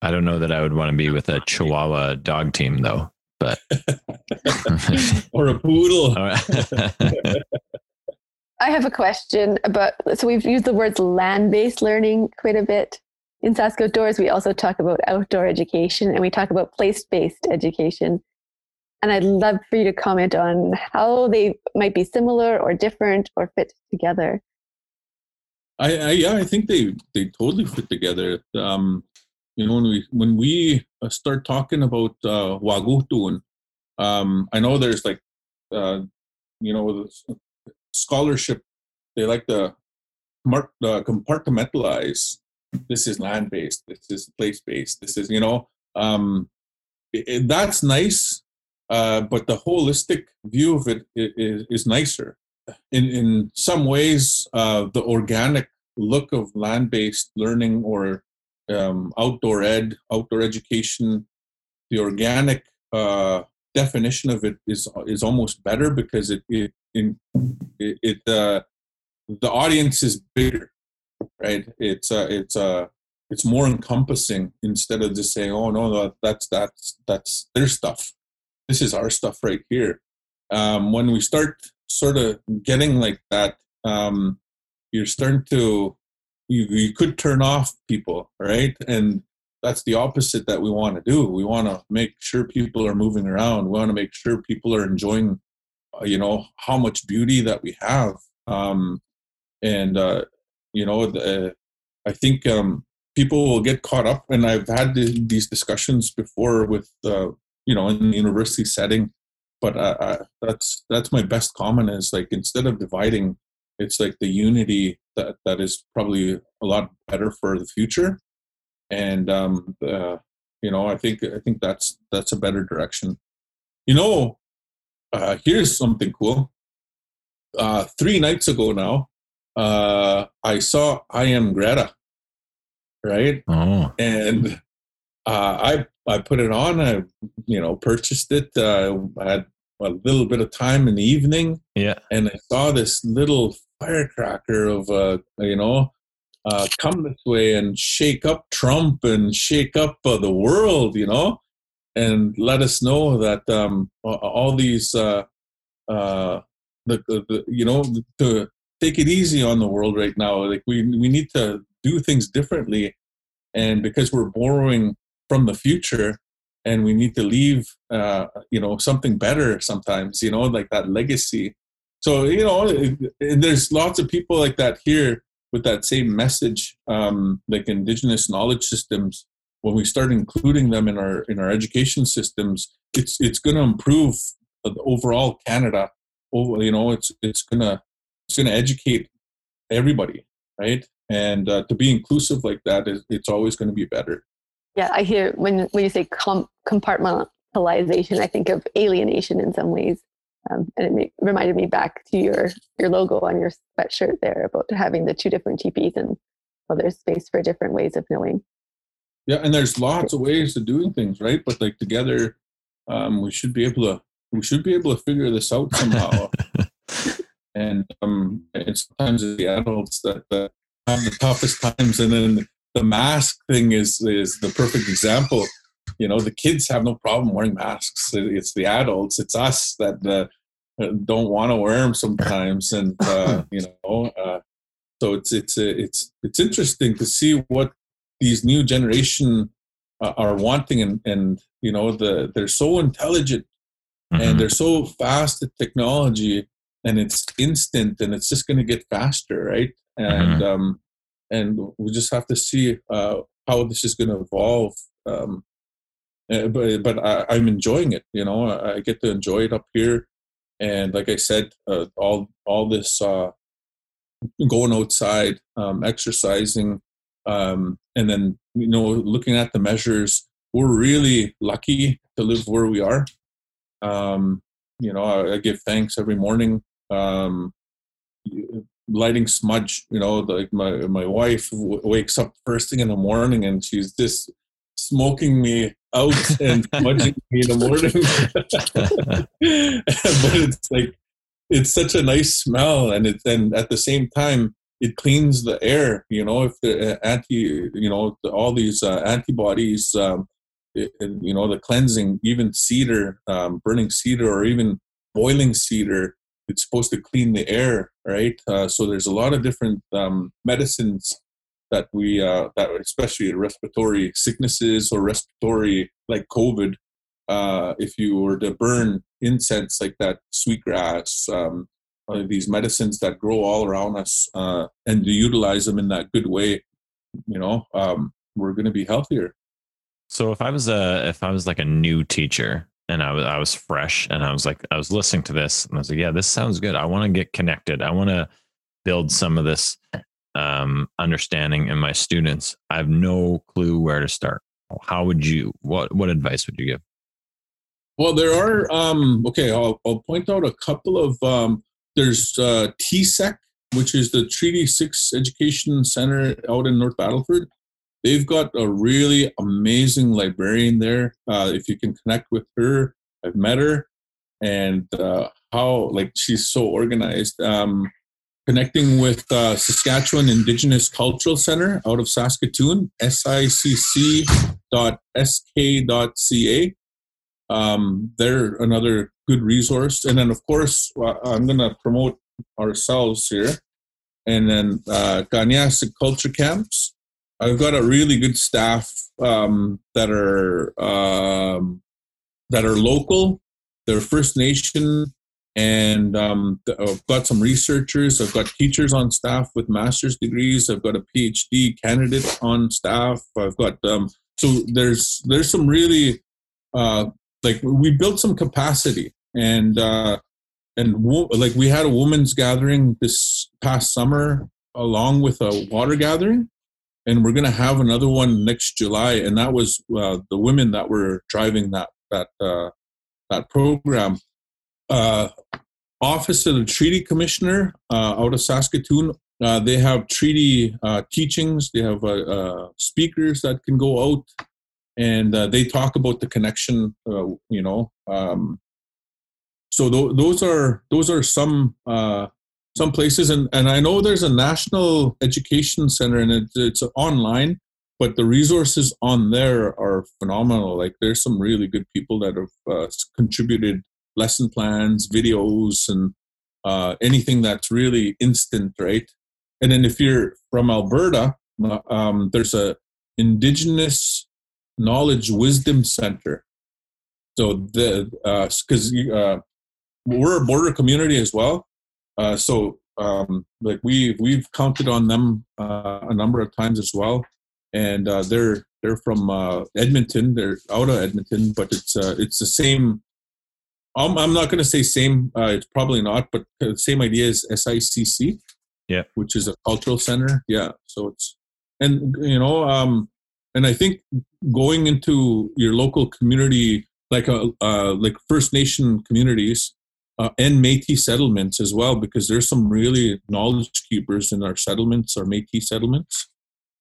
I don't know that I would want to be with a Chihuahua dog team though, but or a poodle. I have a question about. So we've used the words land-based learning quite a bit in Sask Outdoors. We also talk about outdoor education, and we talk about place-based education. And I'd love for you to comment on how they might be similar or different or fit together. I, I yeah, I think they they totally fit together. Um, you know, when we when we uh, start talking about uh, wahkohtowin, um, I know there's like, uh, you know, scholarship. They like to mark, uh, compartmentalize. This is land based. This is place based. This is you know, um, i- i- that's nice. Uh, but the holistic view of it is, is, nicer in in some ways uh, the organic look of land-based learning or um, outdoor ed outdoor education the organic uh, definition of it is is almost better because it it in it, it uh, the audience is bigger right? It's uh, it's uh it's more encompassing instead of just saying oh no that, that's that's that's their stuff. This is our stuff right here. Um, when we start sort of getting like that, um, you're starting to you, you could turn off people, right? And that's the opposite that we want to do. We want to make sure people are moving around. We want to make sure people are enjoying, uh, you know, how much beauty that we have. Um, and uh, you know, the, I think um, people will get caught up. And I've had th- these discussions before with, uh, you know, in the university setting but uh, uh, that's that's my best comment is like instead of dividing it's like the unity that that is probably a lot better for the future and um uh, you know i think i think that's that's a better direction you know uh here's something cool uh, three nights ago now, uh, I saw I am Greta, right? Oh, And uh, I I put it on. I you know purchased it. Uh, I had a little bit of time in the evening, yeah. and I saw this little firecracker of uh, you know uh, come this way and shake up Trump and shake up uh, the world, you know, and let us know that um, all these uh, uh, the, the, you know to take it easy on the world right now. Like we we need to do things differently, and because we're borrowing from the future. And we need to leave, uh, you know, something better. Sometimes, you know, like that legacy so you know there's lots of people like that here with that same message um, like indigenous knowledge systems. When we start including them in our in our education systems it's it's going to improve overall canada. Over you know it's it's going to it's to educate everybody right? And uh, to be inclusive like that is it's always going to be better. Yeah, I hear when when you say com- compartmentalization, I think of alienation in some ways, um, and it ma- reminded me back to your your logo on your sweatshirt there about having the two different teepees and well, there's space for different ways of knowing. yeah and there's lots of ways of doing things right? But like together um, we should be able to we should be able to figure this out somehow. And um and sometimes it's the adults that, that have the toughest times and then the mask thing is is the perfect example you know the kids have no problem wearing masks. It's the adults it's us that uh, don't want to wear them sometimes and uh, you know uh, so it's it's it's it's interesting to see what these new generation uh, are wanting and and you know the they're so intelligent Mhm. and they're so fast at technology and it's instant and it's just going to get faster right? And um and we just have to see uh how this is going to evolve um uh, but but I, i'm enjoying it you know I, I get to enjoy it up here and like i said uh, all all this uh going outside um exercising um and then you know looking at the measures we're really lucky to live where we are um, you know, I, I give thanks every morning. Um, lighting smudge, you know, like my my wife w- wakes up first thing in the morning and she's just smoking me out and smudging me in the morning. but it's like it's such a nice smell, and it and at the same time it cleans the air. You know, if the uh, anti, you know, all these uh, antibodies. Um, it, it- you know the cleansing even cedar um, burning cedar or even boiling cedar it's supposed to clean the air right uh, so there's a lot of different um, medicines that we uh, that especially respiratory sicknesses or respiratory like covid uh, if you were to burn incense like that sweetgrass um, uh, these medicines that grow all around us uh, and to utilize them in that good way you know um, we're going to be healthier So if I was a if I was like a new teacher and I was I was fresh and I was like I was listening to this and I was like, yeah, this sounds good. I want to get connected. I want to build some of this um, understanding in my students. I have no clue where to start. How would you what what advice would you give? Well, there are. Um, okay, I'll, I'll point out a couple of. Um, there's uh, TSEC, which is the Treaty Six Education Center out in North Battleford. They've got a really amazing librarian there. Uh, if you can connect with her, I've met her, and uh, how like she's so organized. Um, connecting with uh, Saskatchewan Indigenous Cultural Center out of Saskatoon, sicc.sk.ca um, they're another good resource. And then, of course, uh, I'm going to promote ourselves here. And then uh, Kâniyâsihk Culture Camps. I've got a really good staff um, that are um, that are local. They're First Nation, and um, th- I've got some researchers. I've got teachers on staff with master's degrees. I've got a PhD candidate on staff. I've got um, so there's there's some really uh, like we built some capacity and uh and wo- like we had a women's gathering this past summer along with a water gathering and we're going to have another one next july and that was uh, the women that were driving that that uh that program uh office of the treaty commissioner uh, out of Saskatoon. Uh, they have treaty uh, teachings. They have uh, uh, speakers that can go out, and uh, they talk about the connection. you know, um, so th- those are those are some some places, and and I know there's a national education center, and it, it's online, but the resources on there are phenomenal. Like there's some really good people that have contributed lesson plans, videos, and uh, anything that's really instant, right? And then if you're from Alberta, uh, um, there's a Indigenous Knowledge Wisdom Center. So the because uh, uh, we're a border community as well, uh, so um, like we we've counted on them uh, a number of times as well, and uh, they're they're from Edmonton. They're out of Edmonton, but it's it's the same I'm, I'm not going to say same. Uh, it's probably not, but the same idea as SICC. Yeah, which is a cultural center. Yeah, so it's and you know, um, and I think going into your local community, like a uh, uh, like First Nation communities uh, and Métis settlements as well, because there's some really knowledge keepers in our settlements, our Métis settlements,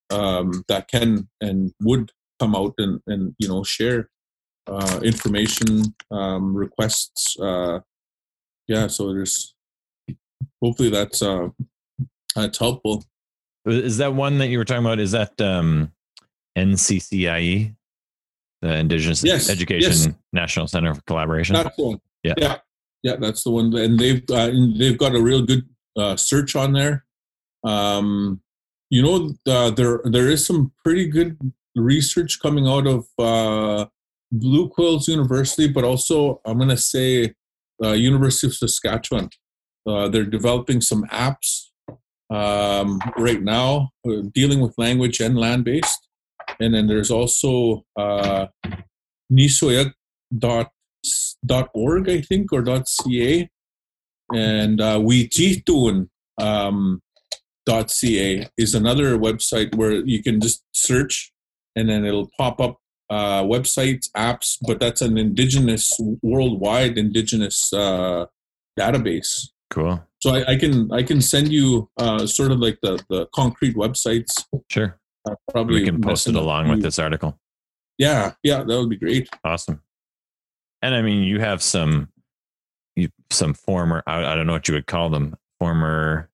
um, that can and would come out and and you know share uh, information um, requests. Uh, yeah, so there's hopefully that's uh, that's helpful. Is that one that you were talking about? Is that um, NCCIE, the Indigenous yes, Education yes. National Center for Collaboration? That's the one. Yeah, yeah, yeah. That's the one, and they've uh, they've got a real good uh, search on there. Um, you know, uh, there there is some pretty good research coming out of uh, Blue Quills University, but also I'm going to say uh, University of Saskatchewan. Uh, they're developing some apps um, right now uh, dealing with language and land based. And then there's also uh, nisoyak.org, I think, or .ca. And uh, um, .ca is another website where you can just search and then it'll pop up uh, websites, apps, but that's an indigenous, worldwide indigenous uh, database. Cool. So I, I, can I can send you uh, sort of like the the concrete websites. Sure. Uh, probably we can post it along with this article. Yeah, yeah, that would be great. Awesome. And I mean, you have some you some former I, I don't know what you would call them former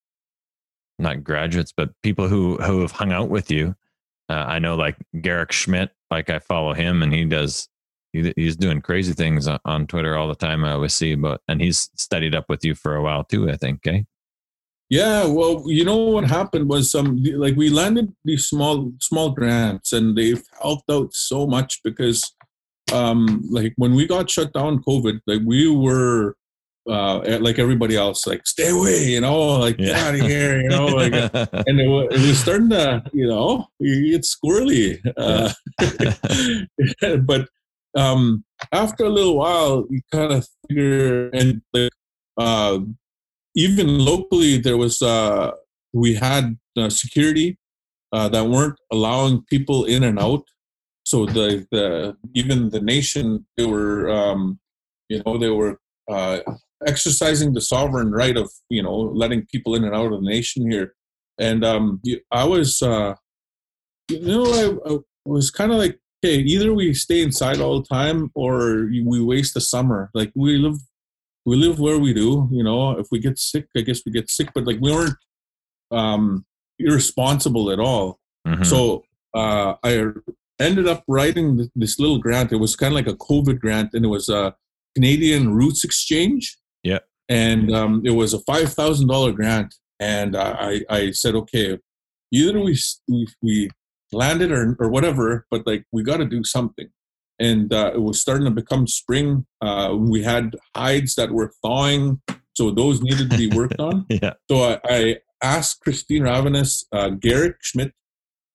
not graduates but people who who have hung out with you uh, I know like Garrick Schmidt, like I follow him and he does, he, he's doing crazy things on Twitter all the time. I always see, but, and he's studied up with you for a while too, I think. Okay. Yeah, well, you know what happened was some um, like we landed these small small grants and they've helped out so much because um like when we got shut down COVID, like we were uh, like everybody else, like stay away, you know, like yeah. get out of here, you know, like, and it was, it was, starting to, you know, get squirrely. Uh, but um, after a little while, you kind of figure, and like, uh, even locally, there was uh, we had uh, security uh, that weren't allowing people in and out. So the the even the nation, they were, um, you know, they were uh, exercising the sovereign right of you know letting people in and out of the nation here. And um i was uh you know i, I was kind of like okay either we stay inside all the time or we waste the summer. Like we live we live where we do you know? If we get sick i guess we get sick but like we weren't um irresponsible at all. Mm-hmm. so uh i ended up writing this little grant. It was kind of like a covid grant and it was a canadian roots exchange yeah. And um, it was a five thousand dollar grant, and I I said okay, either we we, we landed or or whatever, but like we got to do something. And uh, it was starting to become spring. Uh, we had hides that were thawing, so those needed to be worked on. yeah. So I, I asked Christine Ravenous, uh, Garrick Schmidt,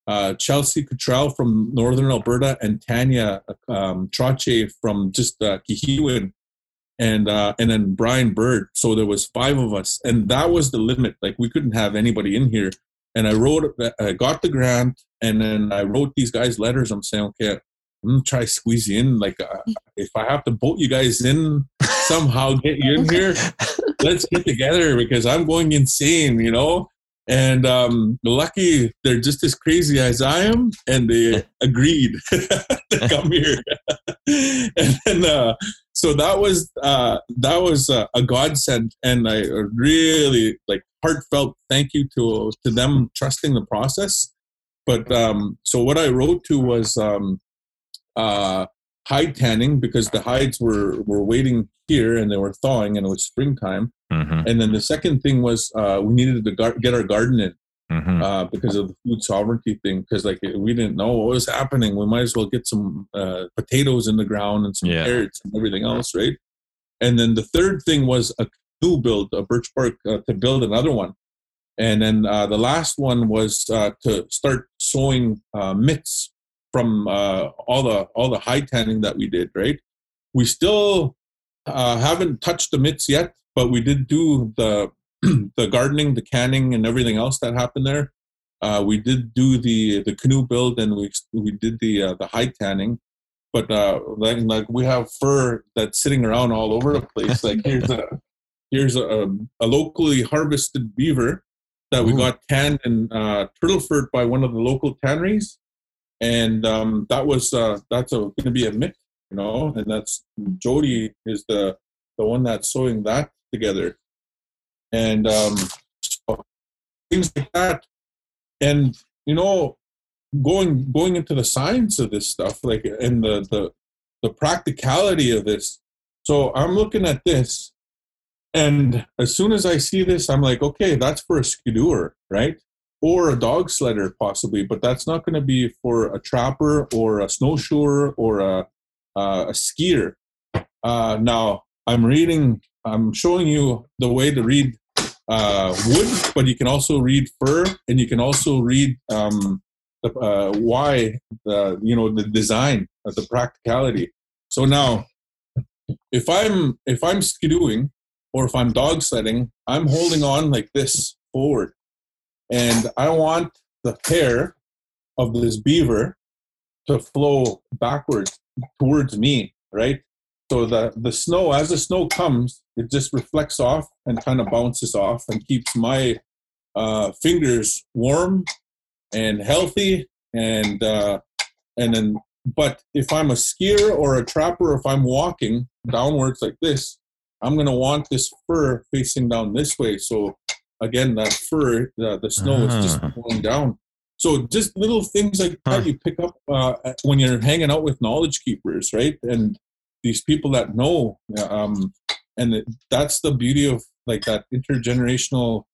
uh, Chelsea Cottrell from Northern Alberta, and Tanya um, Trache from just uh, Kehewin and uh, and then Brian Bird. So there was five of us, and that was the limit. Like we couldn't have anybody in here. And I wrote, I got the grant, and then I wrote these guys letters. I'm saying, okay, I'm gonna try squeeze you in. Like, uh, if I have to boat you guys in somehow, get you in here. Let's get together because I'm going insane, you know. And um, lucky they're just as crazy as I am, and they agreed to come here. and then, uh, so that was uh, that was uh, a godsend, and I really like heartfelt thank you to to them trusting the process. But um, so what I wrote to was um, uh, hide tanning because the hides were were waiting here and they were thawing, and it was springtime. Mhm, And then the second thing was uh, we needed to gar- get our garden in mhm. uh, because of the food sovereignty thing. Because like we didn't know what was happening, we might as well get some uh, potatoes in the ground and some Yeah. carrots and everything else, right? And then the third thing was a build, a birch bark uh, to build another one. And then uh, the last one was uh, to start sewing uh, mitts from uh, all the all the high tanning that we did. Right? We still uh, haven't touched the mitts yet, but we did do the the gardening, the canning, and everything else that happened there. Uh, we did do the the canoe build, and we we did the uh, the hide tanning. But uh, like like we have fur that's sitting around all over the place. Like here's a here's a, a locally harvested beaver that we Ooh. got tanned in uh, Turtleford by one of the local tanneries, and um, that was uh, that's going to be a mitt, you know, and that's Jody is the the one that's sewing that together, and um, so things like that, and you know, going going into the science of this stuff, like and the the the practicality of this. So I'm looking at this, and as soon as I see this, I'm like, okay, that's for a skidooer, right? Or a dog sledder, possibly, but that's not going to be for a trapper or a snowshoer or a uh, a skier. Uh, now I'm reading, I'm showing you the way to read uh, wood, but you can also read fur, and you can also read um, the, uh, why the you know the design, uh, the practicality. So now, if I'm if I'm skidooing or if I'm dog sledding, I'm holding on like this forward, and I want the hair of this beaver to flow backwards towards me, right? So the the snow, as the snow comes, it just reflects off and kind of bounces off and keeps my uh, fingers warm and healthy, and uh, and then. But if I'm a skier or a trapper, if I'm walking downwards like this, I'm gonna want this fur facing down this way. So again, that fur, the, the snow is just Ah. going down. So just little things like that you pick up uh, when you're hanging out with knowledge keepers, right? And these people that know, um, and that's the beauty of like that intergenerational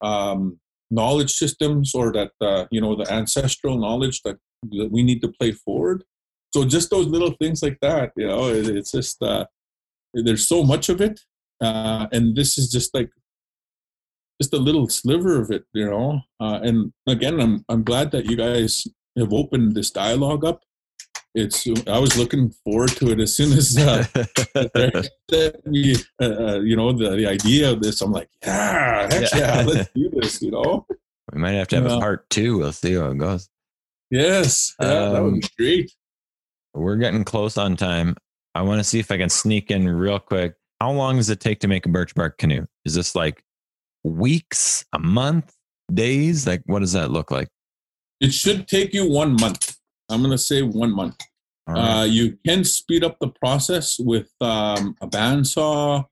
um, knowledge systems, or that uh, you know the ancestral knowledge that, that we need to play forward. So just those little things like that, you know, it, it's just uh, there's so much of it, uh, and this is just like just a little sliver of it, you know. Uh, and again, I'm I'm glad that you guys have opened this dialogue up. It's I was looking forward to it as soon as uh, that we, uh, uh, you know, the, the idea of this. I'm like, yeah, heck Yeah. yeah, let's do this, you know. we might have to have a part two. We'll see how it goes. Yes, yeah, that would be great. We're getting close on time. I want to see if I can sneak in real quick. How long does it take to make a birch bark canoe? Is this like weeks, a month, days? Like, what does that look like? It should take you one month. I'm gonna say one month. Right. Uh, you can speed up the process with um, a bandsaw,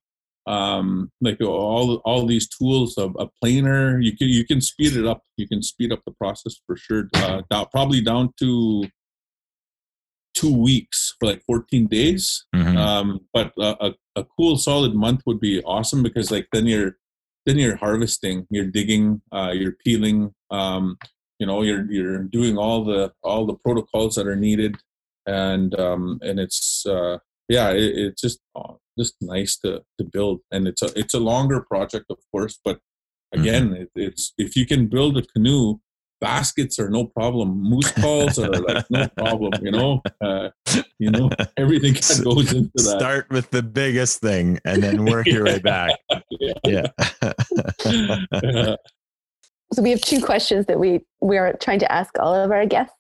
um, like all all these tools, a, a planer. You can you can speed it up. You can speed up the process for sure. Uh, down, probably down to two weeks for like 14 days. Mhm. Um, but a, a, a cool solid month would be awesome because like then you're then you're harvesting, you're digging, uh, you're peeling. Um, you know, you're you're doing all the all the protocols that are needed and um, and it's uh, yeah, it, it's just uh, just nice to to build, and it's a it's a longer project, of course, but again, it, it's if you can build a canoe, baskets are no problem, moose calls are like no problem, you know, uh, you know, everything goes into that. Start with the biggest thing and then work your way back. Yeah. Yeah. Uh, So we have two questions that we we are trying to ask all of our guests.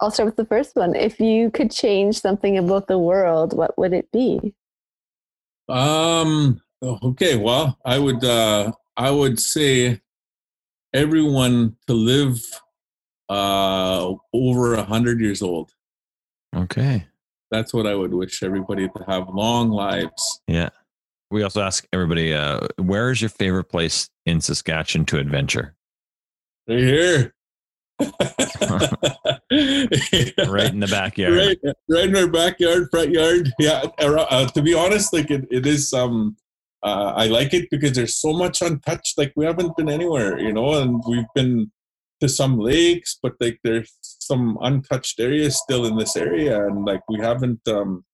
I'll start with the first one. If you could change something about the world, what would it be? Um. Okay. Well, I would. Uh, I would say everyone to live uh, over a hundred years old. Okay. That's what I would wish everybody to have long lives. Yeah. We also ask everybody, uh, where is your favorite place in Saskatchewan to adventure? Right here. right in the backyard. Right, right in our backyard, front yard. Yeah. Uh, to be honest, like it, it is. Um, uh, I like it because there's so much untouched. Like we haven't been anywhere, you know, and we've been to some lakes, but like there's some untouched areas still in this area, and like we haven't um,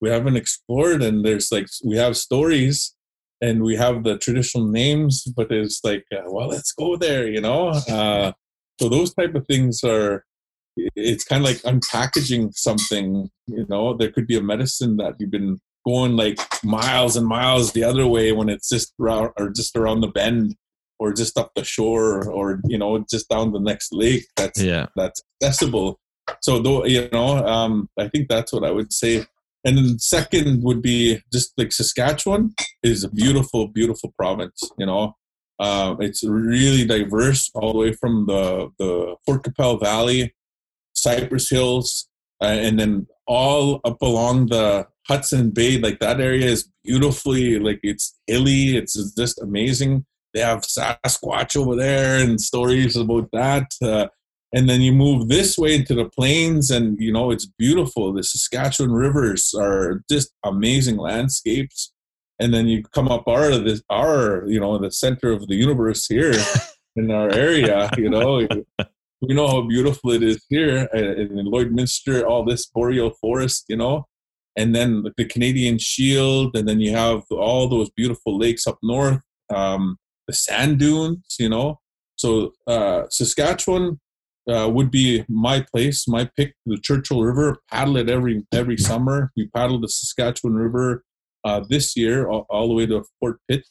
we haven't explored. And there's like we have stories, and we have the traditional names, but it's like, uh, well, let's go there, you know. Uh, so those type of things are. It's kind of like unpackaging something, you know. There could be a medicine that you've been going like miles and miles the other way when it's just around or just around the bend or just up the shore or you know just down the next lake that's Yeah. that's accessible so though you know um i think that's what i would say and then second would be just like saskatchewan is a beautiful beautiful province you know uh, it's really diverse all the way from the the Fort Qu'Appelle valley cypress hills uh, and then all up along the hudson bay like that area is beautifully like it's hilly it's just amazing they have Sasquatch over there and stories about that. Uh, and then you move this way into the plains, and you know it's beautiful. The Saskatchewan rivers are just amazing landscapes. And then you come up our this our you know the center of the universe here in our area. You know, we know how beautiful it is here in Lloydminster. All this boreal forest, you know, and then the Canadian Shield, and then you have all those beautiful lakes up north. Um, the sand dunes, you know. So uh, Saskatchewan uh, would be my place, my pick. The Churchill River, paddle it every every summer. We paddled the Saskatchewan River uh, this year all, all, the way to Fort Pitt.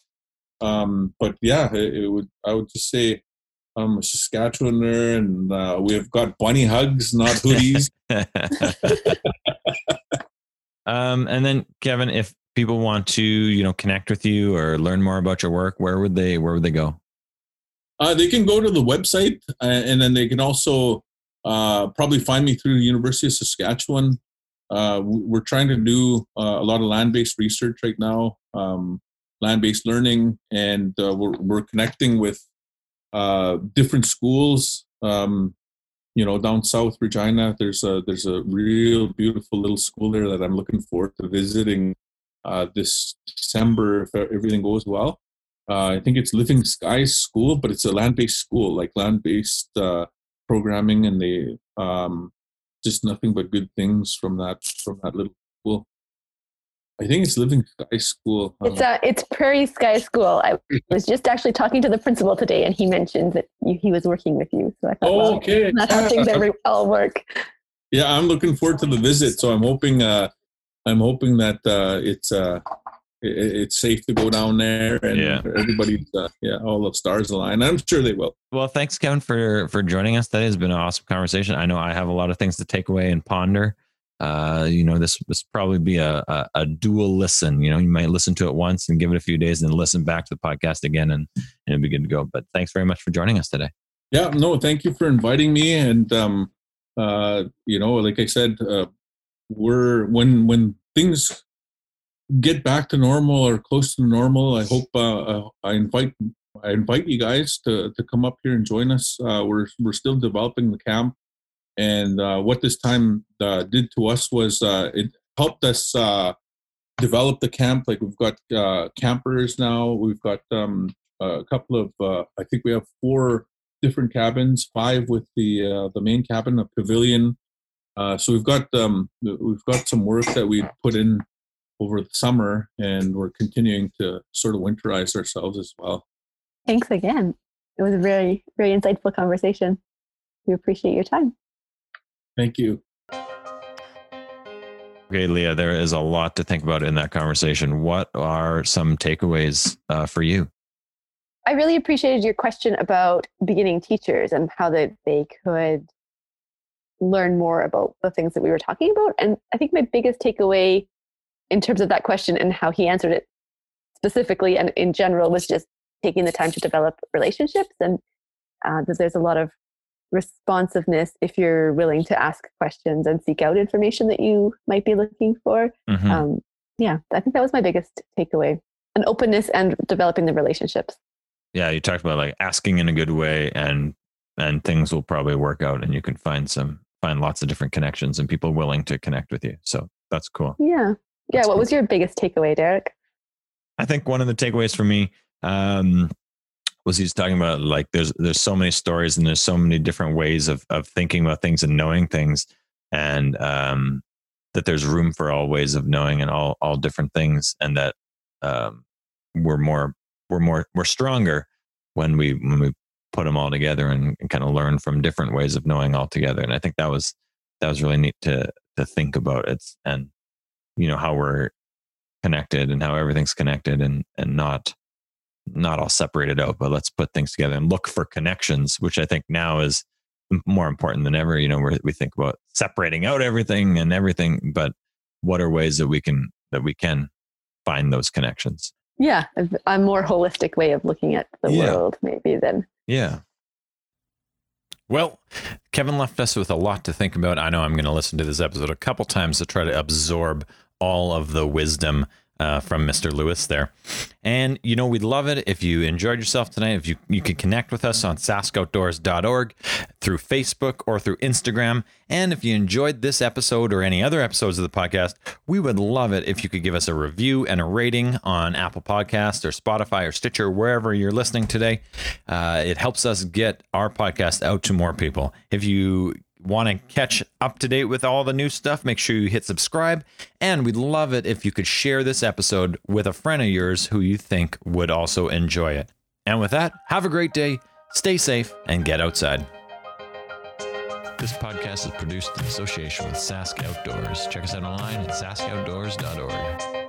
Um, but yeah, it, it, would. I would just say I'm a Saskatchewaner, and uh, we've got bunny hugs, not hoodies. um, and then Kevin, if people want to you know connect with you or learn more about your work where would they where would they go uh, they can go to the website uh, and then they can also uh, probably find me through the university of saskatchewan uh, we're trying to do uh, a lot of land-based research right now um, land-based learning and uh, we're, we're connecting with different schools um, you know down south regina there's a there's a real beautiful little school there that i'm looking forward to visiting this December if everything goes well. Uh, I think it's Living Skies School, but it's a land-based school, like land-based uh, programming, and they um, just nothing but good things from that from that little school. I think it's Living Sky School. It's uh, it's Prairie Sky School. I was just actually talking to the principal today, and he mentioned that you, he was working with you. So I thought, oh, well, okay, that's how things all work. Yeah, I'm looking forward to the visit. So I'm hoping uh, I'm hoping that uh, it's uh, it's safe to go down there and yeah. everybody's uh, yeah all the stars align. I'm sure they will. Well, thanks, Kevin, for for joining us today. It's been an awesome conversation. I know I have a lot of things to take away and ponder. Uh, you know, this this probably be a, a, a dual listen. You know, you might listen to it once and give it a few days, and then listen back to the podcast again, and and it'll be good to go. But thanks very much for joining us today. Yeah, no, thank you for inviting me, and um, uh, you know, like I said, uh, we're when when things get back to normal or close to normal, I hope uh, uh, I invite I invite you guys to to come up here and join us. Uh, we're we're still developing the camp, and uh, what this time uh, did to us was uh, it helped us develop the camp. Like we've got campers now. We've got um, a couple of I think we have four different cabins, five with the the main cabin, a pavilion, so we've got um, we've got some work that we put in over the summer, and we're continuing to sort of winterize ourselves as well. Thanks again. It was a very very insightful conversation. We appreciate your time. Thank you. Okay, Leah, there is a lot to think about in that conversation. What are some takeaways uh, for you? I really appreciated your question about beginning teachers and how that they could learn more about the things that we were talking about. And I think my biggest takeaway in terms of that question and how he answered it specifically and in general was just taking the time to develop relationships and uh, that there's a lot of responsiveness if you're willing to ask questions and seek out information that you might be looking for. Mhm. Um, yeah, I think that was my biggest takeaway an openness and developing the relationships. yeah, you talked about like asking in a good way and and things will probably work out and you can find some find lots of different connections and people willing to connect with you. So that's cool. Yeah. Yeah. What was your biggest takeaway, Derek? I think one of the takeaways for me um, was he's talking about like there's there's so many stories and there's so many different ways of of thinking about things and knowing things, and um, that there's room for all ways of knowing and all all different things, and that um, we're more we're more we're stronger when we when we put them all together and, and kind of learn from different ways of knowing all together. And I think that was that was really neat to to think about. It's and you know how we're connected and how everything's connected and and not not all separated out but let's put things together and look for connections which i think now is more important than ever. You know we we think about separating out everything and everything but what are ways that we can that we can find those connections? Yeah, a, a more holistic way of looking at the Yeah. world, maybe than yeah well kevin left us with a lot to think about. I know i'm going to listen to this episode a couple times to try to absorb all of the wisdom uh, from Mr. Lewis there. And, you know, we'd love it if you enjoyed yourself tonight. If you, you could connect with us on saskoutdoors.org through Facebook or through Instagram. And if you enjoyed this episode or any other episodes of the podcast, we would love it if you could give us a review and a rating on Apple Podcast or Spotify or Stitcher, wherever you're listening today. Uh, it helps us get our podcast out to more people. If you want to catch up to date with all the new stuff, make sure you hit subscribe. And we'd love it if you could share this episode with a friend of yours who you think would also enjoy it. And with that, have a great day, stay safe, and get outside. This podcast is produced in association with Sask Outdoors. Check us out online at saskoutdoors.org.